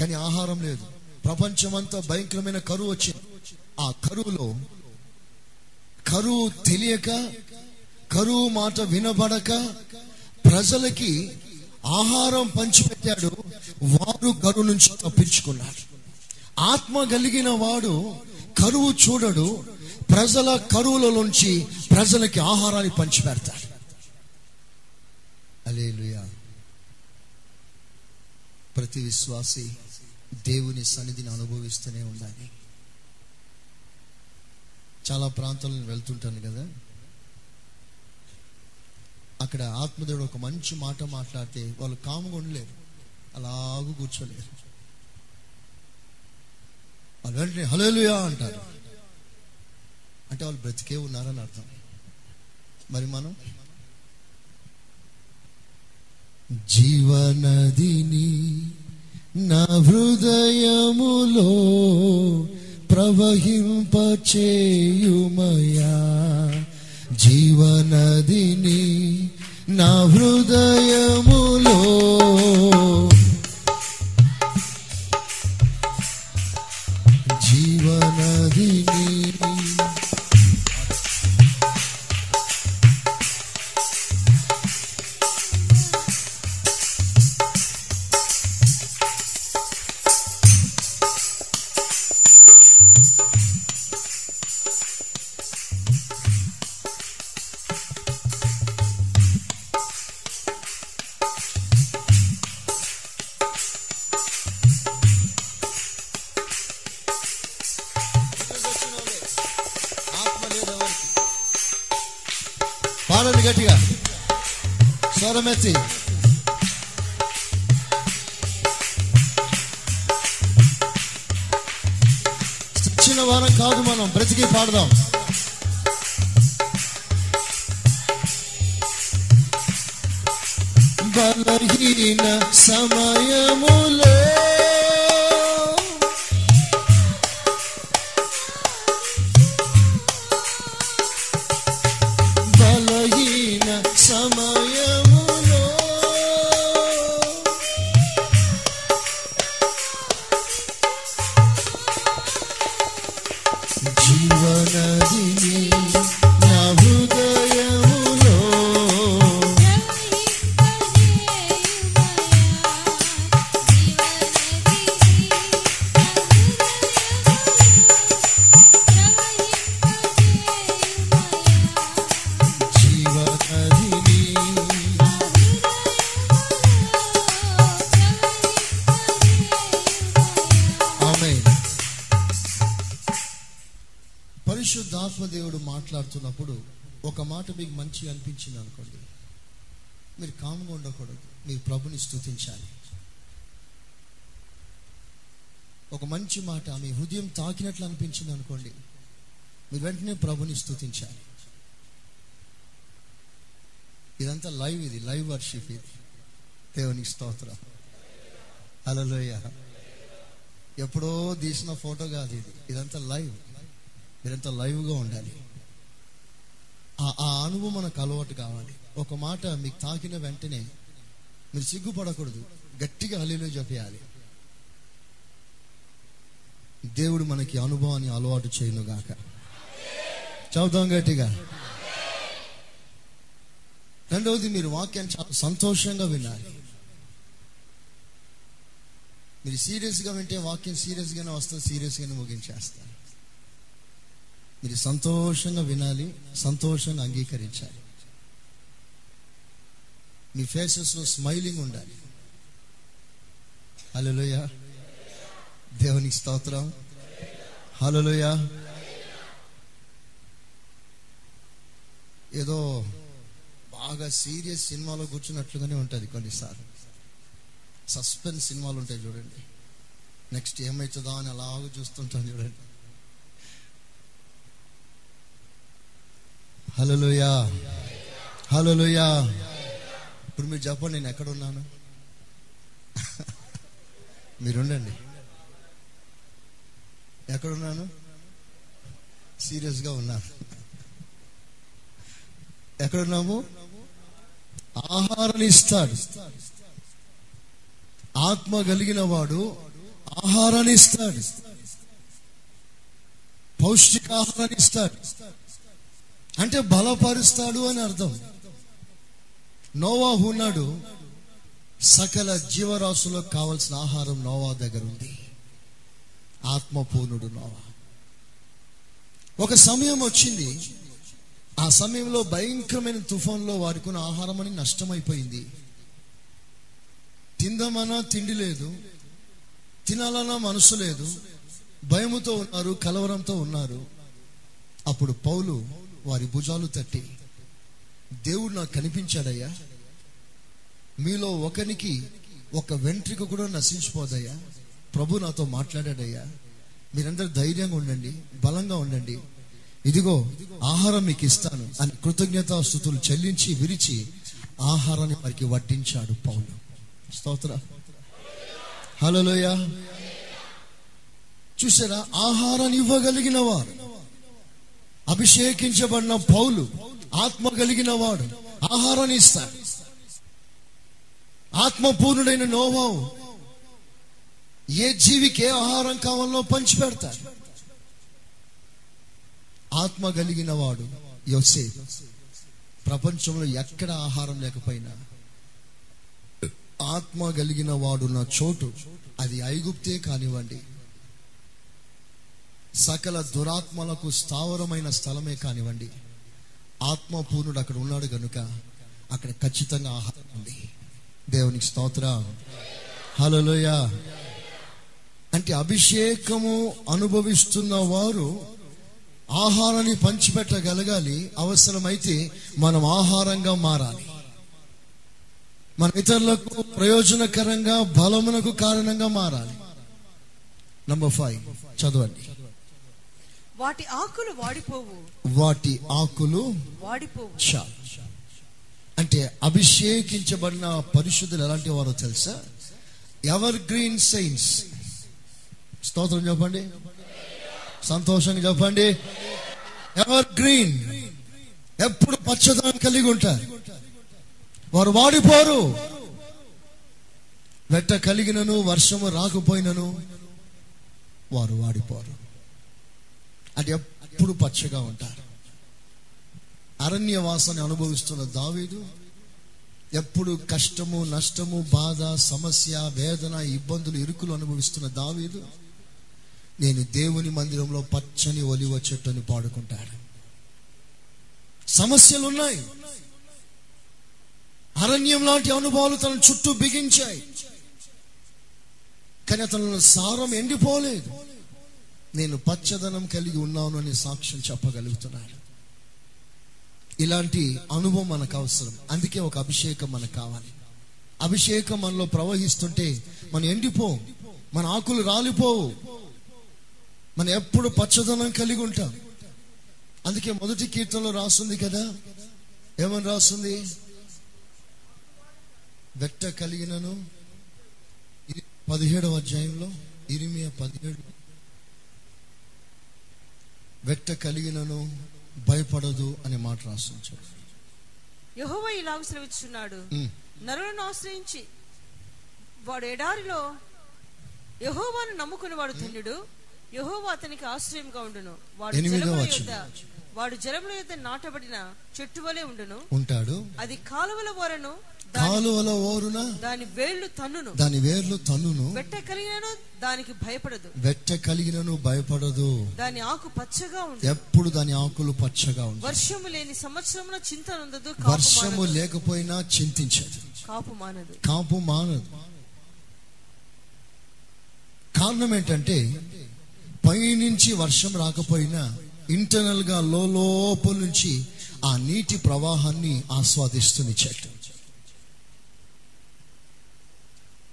కానీ ఆహారం లేదు. ప్రపంచమంతా భయంకరమైన కరువు వచ్చింది. ఆ కరువులో కరువు తెలియక కరువు మాట వినబడక ప్రజలకి ఆహారం పంచిపెట్టాడు. వారు కరువు నుంచి తప్పించుకున్నారు. ఆత్మ కలిగిన వాడు కరువు చూడడు. ప్రజల కరువులలోంచి ప్రజలకి ఆహారాన్ని పంచిపెడతాడు. అలేలుయా ప్రతి విశ్వాసి దేవుని సన్నిధిని అనుభవిస్తూనే ఉండాలి. చాలా ప్రాంతాలను వెళ్తుంటాను కదా. అక్కడ ఆత్మదేవుడు ఒక మంచి మాట మాట్లాడితే వాళ్ళు కాముగా ఉండలేరు. అలాగూ కూర్చోలేరు. వాళ్ళు వెంటనే హలోలుయా అంటారు. అంటే వాళ్ళు బ్రతికే ఉన్నారని అర్థం. మరి మనం? జీవనదిని నా హృదయములో ప్రవహింపచేయుమయా? జీవనదిని నా హృదయములో స్వరమెత్తి చిన్న వారం కాదు మనం బ్రతికి పాడదాం. బలహీన సమయములే మంచి అనిపించింది అనుకోండి. మీరు కాముగా ఉండకూడదు. మీరు ప్రభుని స్థుతించాలి ఒక మంచి మాట మీ హృదయం తాకినట్లు అనిపించింది అనుకోండి మీరు వెంటనే ప్రభుని స్థుతించాలి ఇదంతా లైవ్ ఇది లైవ్ వర్షిప్ ఇది. దేవుని స్తోత్ర. అలలోయ ఎప్పుడో తీసిన ఫోటో కాదు ఇది. ఇదంతా లైవ్. మీరంతా లైవ్గా ఉండాలి. ఆ ఆ అనుభవం మనకు అలవాటు కావాలి. ఒక మాట మీకు తాకిన వెంటనే మీరు సిగ్గుపడకూడదు. గట్టిగా హలీలో చెప్పేయాలి దేవుడు మనకి అనుభవాన్ని అలవాటు చేయను గాక చదువుతాం గట్టిగా. రెండవది మీరు వాక్యాన్ని చాలా సంతోషంగా వినాలి. మీరు సీరియస్గా వింటే వాక్యం సీరియస్గానే వస్తుంది సీరియస్గానే ముగించేస్తారు మీరు సంతోషంగా వినాలి సంతోషంగా అంగీకరించాలి. మీ ఫేసెస్లో స్మైలింగ్ ఉండాలి. హలోయ దేవునికి స్తోత్రం. హలోయ ఏదో బాగా సీరియస్ సినిమాలో కూర్చున్నట్లుగానే ఉంటుంది కొన్నిసార్లు. సస్పెన్స్ సినిమాలు ఉంటాయి చూడండి. నెక్స్ట్ ఏమవుతుందో అని అలాగ చూస్తుంటాను చూడండి. హలోయా హలోయా ఇప్పుడు మీరు చెప్పండి నేను ఎక్కడ ఉన్నాను? మీరుండండి. ఎక్కడున్నాను సీరియస్గా ఉన్నాను ఎక్కడున్నాము ఆహారాన్ని ఇస్తాడు. ఆత్మ కలిగిన వాడు ఆహారాన్ని ఇస్తాడు. పౌష్టికాహారాన్ని ఇస్తాడు. అంటే బలపరుస్తాడు అని అర్థం. నోవా ఉన్నాడు. సకల జీవరాశులకు కావలసిన ఆహారం నోవా దగ్గర ఉంది. ఆత్మపూర్ణుడు నోవా. ఒక సమయం వచ్చింది. ఆ సమయంలో భయంకరమైన తుఫాన్లో వాడుకున్న ఆహారం అని నష్టమైపోయింది. తిందామన్నా తిండి లేదు. తినాలన్నా మనసు లేదు. భయముతో ఉన్నారు కలవరంతో ఉన్నారు. అప్పుడు పౌలు వారి భుజాలు తట్టి దేవుడు నాకు కనిపించాడయ్యా. మీలో ఒకనికి ఒక వెంట్రిక కూడా నశించిపోదయ్యా. ప్రభు నాతో మాట్లాడాడయ్యా. మీరందరూ ధైర్యంగా ఉండండి బలంగా ఉండండి. ఇదిగో ఆహారం మీకు ఇస్తాను అని కృతజ్ఞతాస్థుతులు చెల్లించి విరిచి ఆహారాన్ని వారికి వడ్డించాడు పౌలు. స్తోత్ర. హలోయ చూసారా? ఆహారాన్ని ఇవ్వగలిగిన వారు. అభిషేకించబడిన పౌలు ఆత్మ కలిగిన వాడు ఆహారాన్ని ఇస్తాడు. ఆత్మపూర్ణుడైన నోవావు ఏ జీవికి ఏ ఆహారం కావాలో పంచి పెడతాడు ఆత్మ కలిగిన వాడు యోసే ప్రపంచంలో ఎక్కడ ఆహారం లేకపోయినా ఆత్మ కలిగిన వాడున్న చోటు అది ఐగుప్తే కానివ్వండి సకల దురాత్మలకు స్థావరమైన స్థలమే కానివ్వండి. ఆత్మపూర్ణుడు అక్కడ ఉన్నాడు కనుక అక్కడ ఖచ్చితంగా ఆహారం ఉంది. దేవునికి స్తోత్ర. హలోయ అంటే అభిషేకము అనుభవిస్తున్న వారు ఆహారాన్ని పంచిపెట్టగలగాలి. అవసరమైతే మనం ఆహారంగా మారాలి. మన ఇతరులకు ప్రయోజనకరంగా బలమునకు కారణంగా మారాలి. నంబర్ ఫైవ్ చదవండి. వాటి ఆకులు వాడిపోవు. వాటి ఆకులు వాడిపోవు. అంటే అభిషేకించబడిన పరిశుద్ధులు ఎలాంటి వారో తెలుసా? ఎవర్ గ్రీన్ సైన్స్ స్తోత్రం చెప్పండి. సంతోషంగా చెప్పండి. ఎవర్ గ్రీన్ ఎప్పుడు పచ్చదనం కలిగి ఉంటారు. వారు వాడిపోరు. వెట్ట కలిగినను వర్షము రాకపోయినను వారు వాడిపోరు. అది ఎప్పుడు పచ్చగా ఉంటారు. అరణ్యవాసాన్ని అనుభవిస్తున్న దావీదు ఎప్పుడు కష్టము నష్టము బాధ సమస్య వేదన ఇబ్బందులు ఇరుకులు అనుభవిస్తున్న దావీదు నేను దేవుని మందిరంలో పచ్చని ఒలివ చెట్టుని పాడుకుంటాడు. సమస్యలు ఉన్నాయి అరణ్యం లాంటి అనుభవాలు తన చుట్టూ బిగించాయి. కానీ అతను సారం ఎండిపోలేదు. నేను పచ్చదనం కలిగి ఉన్నాను అని సాక్ష్యం చెప్పగలుగుతున్నాను ఇలాంటి అనుభవం మనకు అవసరం. అందుకే ఒక అభిషేకం మనకు కావాలి. అభిషేకం మనలో ప్రవహిస్తుంటే మనం ఎండిపోం మన ఆకులు రాలిపోవు. మనం ఎప్పుడు పచ్చదనం కలిగి ఉంటాం. అందుకే మొదటి కీర్తనలో రాస్తుంది కదా? ఏమని రాస్తుంది? వెట్ట కలిగినను. పదిహేడవ అధ్యాయంలో ఇరిమియా పదిహేడు. వెట్ట కలిగినను భయపడదు అనే మాట రాస్తుంది యెహోవా ఉమ్. నరులను ఆశ్రయించి వాడు ఎడారిలో యెహోవాను నమ్ముకుని వాడు ధన్యుడు యెహోవా అతనికి ఆశ్రయంగా ఉండును. వాడు జలముల. యొద్ద వాడు జలముల యొద్ద నాటబడిన చెట్టు వలె ఉండును. ఉంటాడు. అది కాలువల వరను కాలువల ఓరున దాని వేళ్ళు తన్నును. దాని వేర్లు తన్నును. వెట్ట కలిగినను దానికి భయపడదు. వెట్ట కలిగినను భయపడదు. దాని ఆకు పచ్చగా ఉండు. ఎప్పుడు దాని ఆకులు పచ్చగా ఉంది వర్షము లేని సంవత్సరమున చింత నందదు వర్షము లేకపోయినా చింతించదు. కాపు మానదు. కాపు మానదు. కారణం ఏంటంటే పైనుంచి వర్షం రాకపోయినా ఇంటర్నల్గా లోపల నుంచి ఆ నీటి ప్రవాహాన్ని ఆస్వాదిస్తుంది చెట్టు.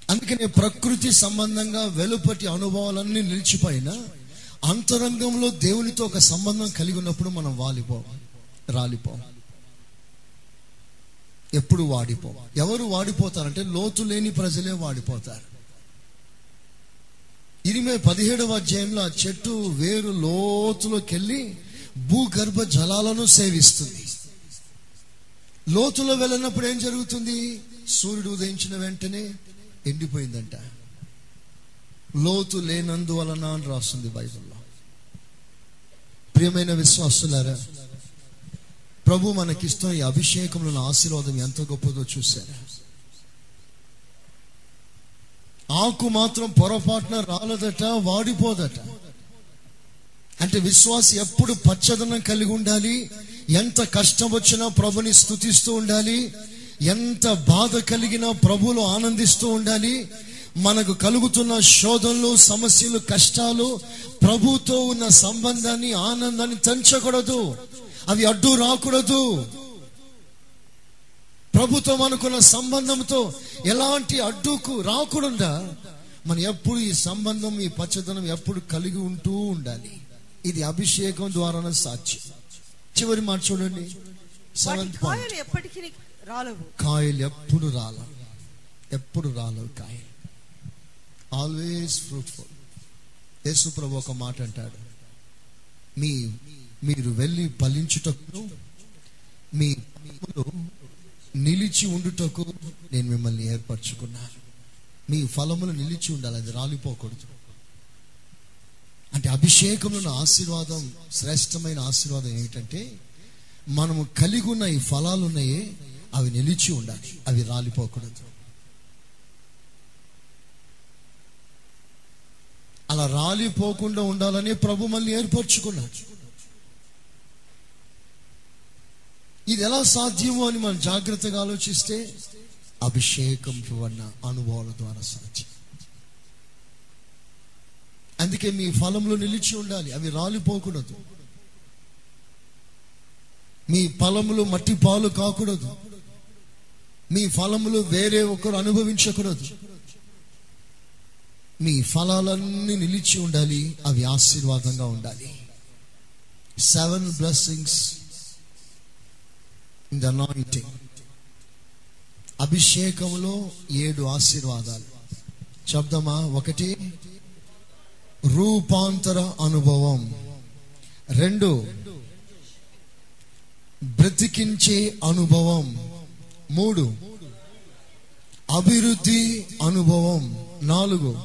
అందుకనే ప్రకృతి సంబంధంగా వెలుపటి అనుభవాలన్నీ నిలిచిపోయిన అంతరంగంలో దేవునితో ఒక సంబంధం కలిగి ఉన్నప్పుడు మనం వాలిపోం రాలిపోం. ఎప్పుడు వాడిపోం. ఎవరు వాడిపోతారంటే లోతు లేని ప్రజలే వాడిపోతారు. ఇరిమే పదిహేడవ అధ్యాయంలో ఆ చెట్టు వేరు లోతులోకి వెళ్ళి భూగర్భ జలాలను సేవిస్తుంది. లోతులో వెళ్ళినప్పుడు ఏం జరుగుతుంది? సూర్యుడు ఉదయించిన వెంటనే ఎండిపోయిందంట. లోతు లేనందువలన అని రాస్తుంది బైబిల్లో. ప్రియమైన విశ్వాసులారా ప్రభు మనకిష్టం ఈ అభిషేకంలో ఆశీర్వాదం ఎంత గొప్పదో చూశారా. ఆకు మాత్రం పొరపాటున రాలదట వాడిపోదట. అంటే విశ్వాసి ఎప్పుడు పచ్చదనం కలిగి ఉండాలి ఎంత కష్టం వచ్చినా ప్రభుని స్థుతిస్తూ ఉండాలి ఎంత బాధ కలిగినా ప్రభులో ఆనందిస్తూ ఉండాలి. మనకు కలుగుతున్న శోధనలు సమస్యలు కష్టాలు ప్రభుతో ఉన్న సంబంధాన్ని ఆనందాన్ని తెంచకూడదు. అవి అడ్డు రాకూడదు. ప్రభుత్వం అనుకున్న సంబంధంతో ఎలాంటి అడ్డుకు రాకుండా మనం ఎప్పుడు ఈ సంబంధం ఈ పచ్చదనం ఎప్పుడు కలిగి ఉంటూ ఉండాలి. ఇది అభిషేకం ద్వారా సాధ్యం. చివరి మాట చూడండి. Seventh point. రాలవు. కాయలు ఎప్పుడు రాల ఎప్పుడు రాలవు కాయలు. ఆల్వేస్ ఫ్రూట్ఫుల్ యేసు ప్రభు ఒక మాట అంటాడు. మీ మీరు వెళ్ళి ఫలించుటకు మీ నిలిచి ఉండుటకు నేను మిమ్మల్ని ఏర్పరచుకున్నాను. మీ ఫలములు నిలిచి ఉండాలి అది రాలిపోకూడదు. అంటే అభిషేకంలో ఆశీర్వాదం శ్రేష్టమైన ఆశీర్వాదం ఏమిటంటే మనము కలిగి ఉన్న ఈ ఫలాలు ఉన్నాయే అవి నిలిచి ఉండాలి. అవి రాలిపోకూడదు. అలా రాలిపోకుండా ఉండాలని ప్రభు మళ్ళీ ఏర్పరచుకున్నాడు. ఇది ఎలా సాధ్యమో అని మనం జాగ్రత్తగా ఆలోచిస్తే అభిషేకం వన్న అనుభవాల ద్వారా సాధ్యం. అందుకే మీ ఫలంలో నిలిచి ఉండాలి. అవి రాలిపోకూడదు. మీ ఫలములు మట్టి పాలు కాకూడదు. మీ ఫలములు వేరే ఒకరు అనుభవించకూడదు. మీ ఫలాలన్నీ నిలిచి ఉండాలి అవి ఆశీర్వాదంగా ఉండాలి. Seven blessings in the anointing అభిషేకంలో ఏడు ఆశీర్వాదాలు. చెప్దామా? ఒకటి రూపాంతర అనుభవం. రెండు బ్రతికించే అనుభవం. మూడు. అభివృద్ధి అనుభవం. నాలుగు.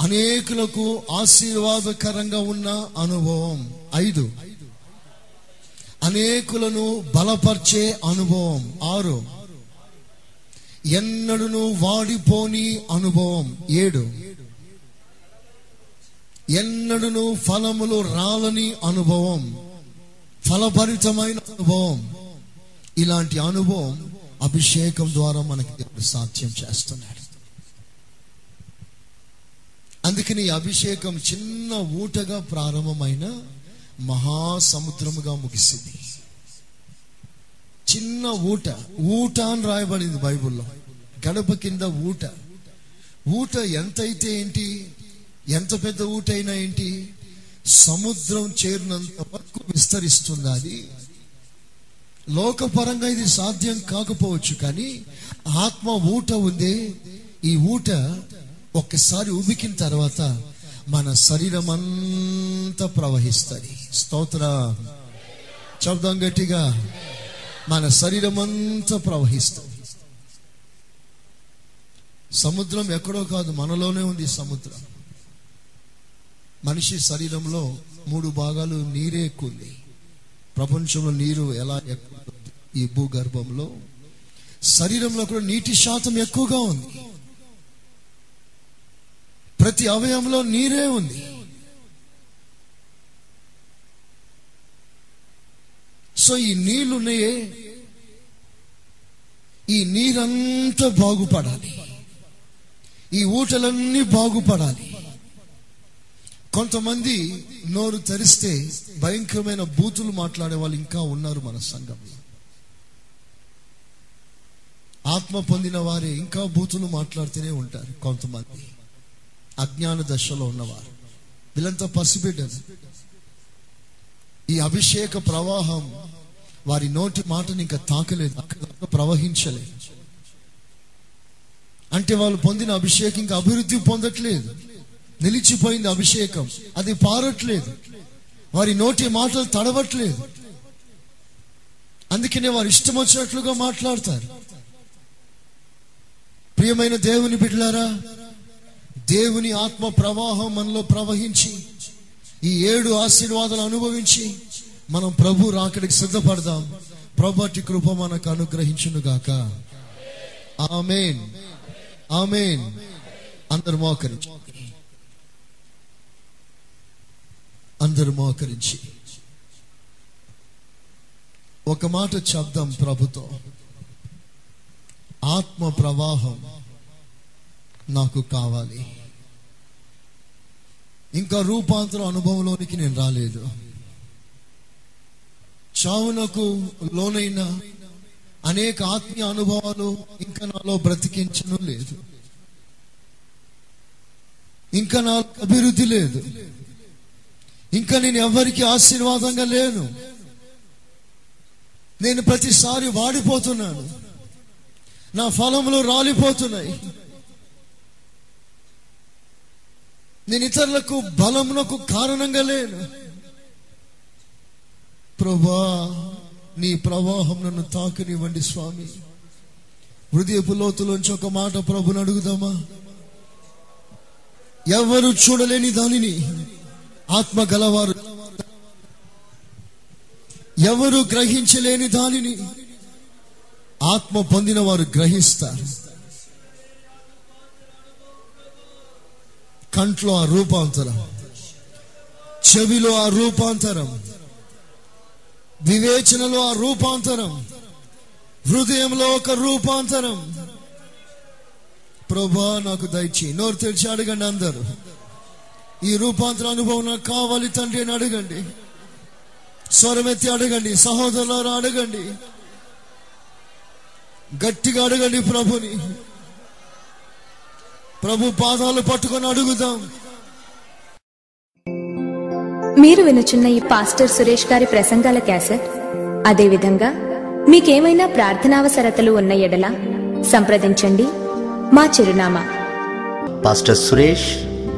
అనేకులకు ఆశీర్వాదకరంగా ఉన్న అనుభవం. ఐదు. అనేకులను బలపరిచే అనుభవం. ఆరు. ఎన్నడును వాడిపోని అనుభవం. ఏడు. ఎన్నడును ఫలములు రాలని అనుభవం. ఫలభరితమైన అనుభవం. ఇలాంటి అనుభవం అభిషేకం ద్వారా మనకి దేవుడు సాధ్యం చేస్తున్నాడు. అందుకని ఈ అభిషేకం చిన్న ఊటగా ప్రారంభమైన మహాసముద్రముగా ముగిసింది. చిన్న ఊట ఊట అని రాయబడింది బైబిల్లో. గడప కింద ఊట. ఊట ఎంతైతే ఏంటి? ఎంత పెద్ద ఊట అయినా ఏంటి? సముద్రం చేరినంత వరకు విస్తరిస్తుంది అది. లోకపరంగా ఇది సాధ్యం కాకపోవచ్చు కానీ ఆత్మ ఊట ఉంది ఈ ఊట ఒక్కసారి ఉబికిన తర్వాత మన శరీరం అంతా ప్రవహిస్తుంది. స్తోత్ర. చెబుదాం గట్టిగా. మన శరీరం అంతా ప్రవహిస్తుంది. సముద్రం ఎక్కడో కాదు మనలోనే ఉంది సముద్రం. మనిషి శరీరంలో మూడు భాగాలు నీరే ఎక్కువ ఉంది ప్రపంచంలో నీరు ఎలా ఎక్కువ ఈ భూగర్భంలో శరీరంలో కూడా నీటి శాతం ఎక్కువగా ఉంది. ప్రతి అవయంలో నీరే ఉంది. సో ఈ నీళ్ళున్నాయే ఈ నీరంతా బాగుపడాలి. ఈ ఊటలన్నీ బాగుపడాలి. కొంతమంది నోరు తెరిస్తే భయంకరమైన బూతులు మాట్లాడే వాళ్ళు ఇంకా ఉన్నారు మన సంఘంలో ఆత్మ పొందిన వారే ఇంకా బూతులు మాట్లాడుతూనే ఉంటారు కొంతమంది. అజ్ఞాన దశలో ఉన్నవారు. వీళ్ళంతా పసిబిడ్డరు ఈ అభిషేక ప్రవాహం వారి నోటి మాటని ఇంకా తాకలేదు అక్కడ ప్రవహించలేదు. అంటే వాళ్ళు పొందిన అభిషేకం ఇంకా అభివృద్ధి పొందట్లేదు. నిలిచిపోయింది అభిషేకం. అది పారట్లేదు. వారి నోటి మాటలు తడవట్లేదు. అందుకనే వారు ఇష్టం వచ్చినట్లుగా మాట్లాడతారు. ప్రియమైన దేవుని బిడ్డలారా దేవుని ఆత్మ ప్రవాహం మనలో ప్రవహించి ఈ ఏడు ఆశీర్వాదాలు అనుభవించి మనం ప్రభు రాకడికి సిద్ధపడదాం. ప్రభు కృప మనకు అనుగ్రహించును గాక. ఆమెన్. ఆమెన్. అందరు మోకరించు. అందరూ మోకరించి. ఒక మాట చెప్దాం ప్రభుతో. ఆత్మ ప్రవాహం నాకు కావాలి. ఇంకా రూపాంతర అనుభవంలోనికి నేను రాలేదు. చావునకు లోనైన అనేక ఆత్మీయ అనుభవాలు ఇంకా నాలో బ్రతికించను లేదు. ఇంకా నాకు అభివృద్ధి లేదు. ఇంకా నేను ఎవరికి ఆశీర్వాదంగా లేను. నేను ప్రతిసారి వాడిపోతున్నాను. నా ఫలములు రాలిపోతున్నాయి. నేను ఇతరులకు బలమునకు కారణంగా లేను. ప్రభా నీ ప్రవాహం నన్ను తాకనివ్వండి స్వామి. హృదయపు లోతులోంచి ఒక మాట ప్రభుని అడుగుదామా? ఎవరు చూడలేని దానిని? ఆత్మ గలవారు. ఎవరు గ్రహించలేని దానిని ఆత్మ పొందిన వారు గ్రహిస్తారు. కంట్లో ఆ రూపాంతరం చెవిలో ఆ రూపాంతరం వివేచనలో ఆ రూపాంతరం హృదయంలో ఒక రూపాంతరం. ప్రభా నాకు దయచి నోరు తెరిచి అడగండి అందరూ. ఈ రూపాంతర అనుభవం నాకు కావాలి తండ్రి అని అడగండి. స్వరమెత్తి అడగండి సహోదరులారా అడగండి. గట్టిగా అడగండి ప్రభుని. ప్రభు పాదాలు పట్టుకొని అడుగుదాం. మీరు వినుచున్న ఈ పాస్టర్ సురేష్ గారి ప్రసంగాల క్యాసెట్? అదేవిధంగా మీకేమైనా ప్రార్థనావసరతలు ఉన్న ఎడల సంప్రదించండి. మా చిరునామా. Pastor Suresh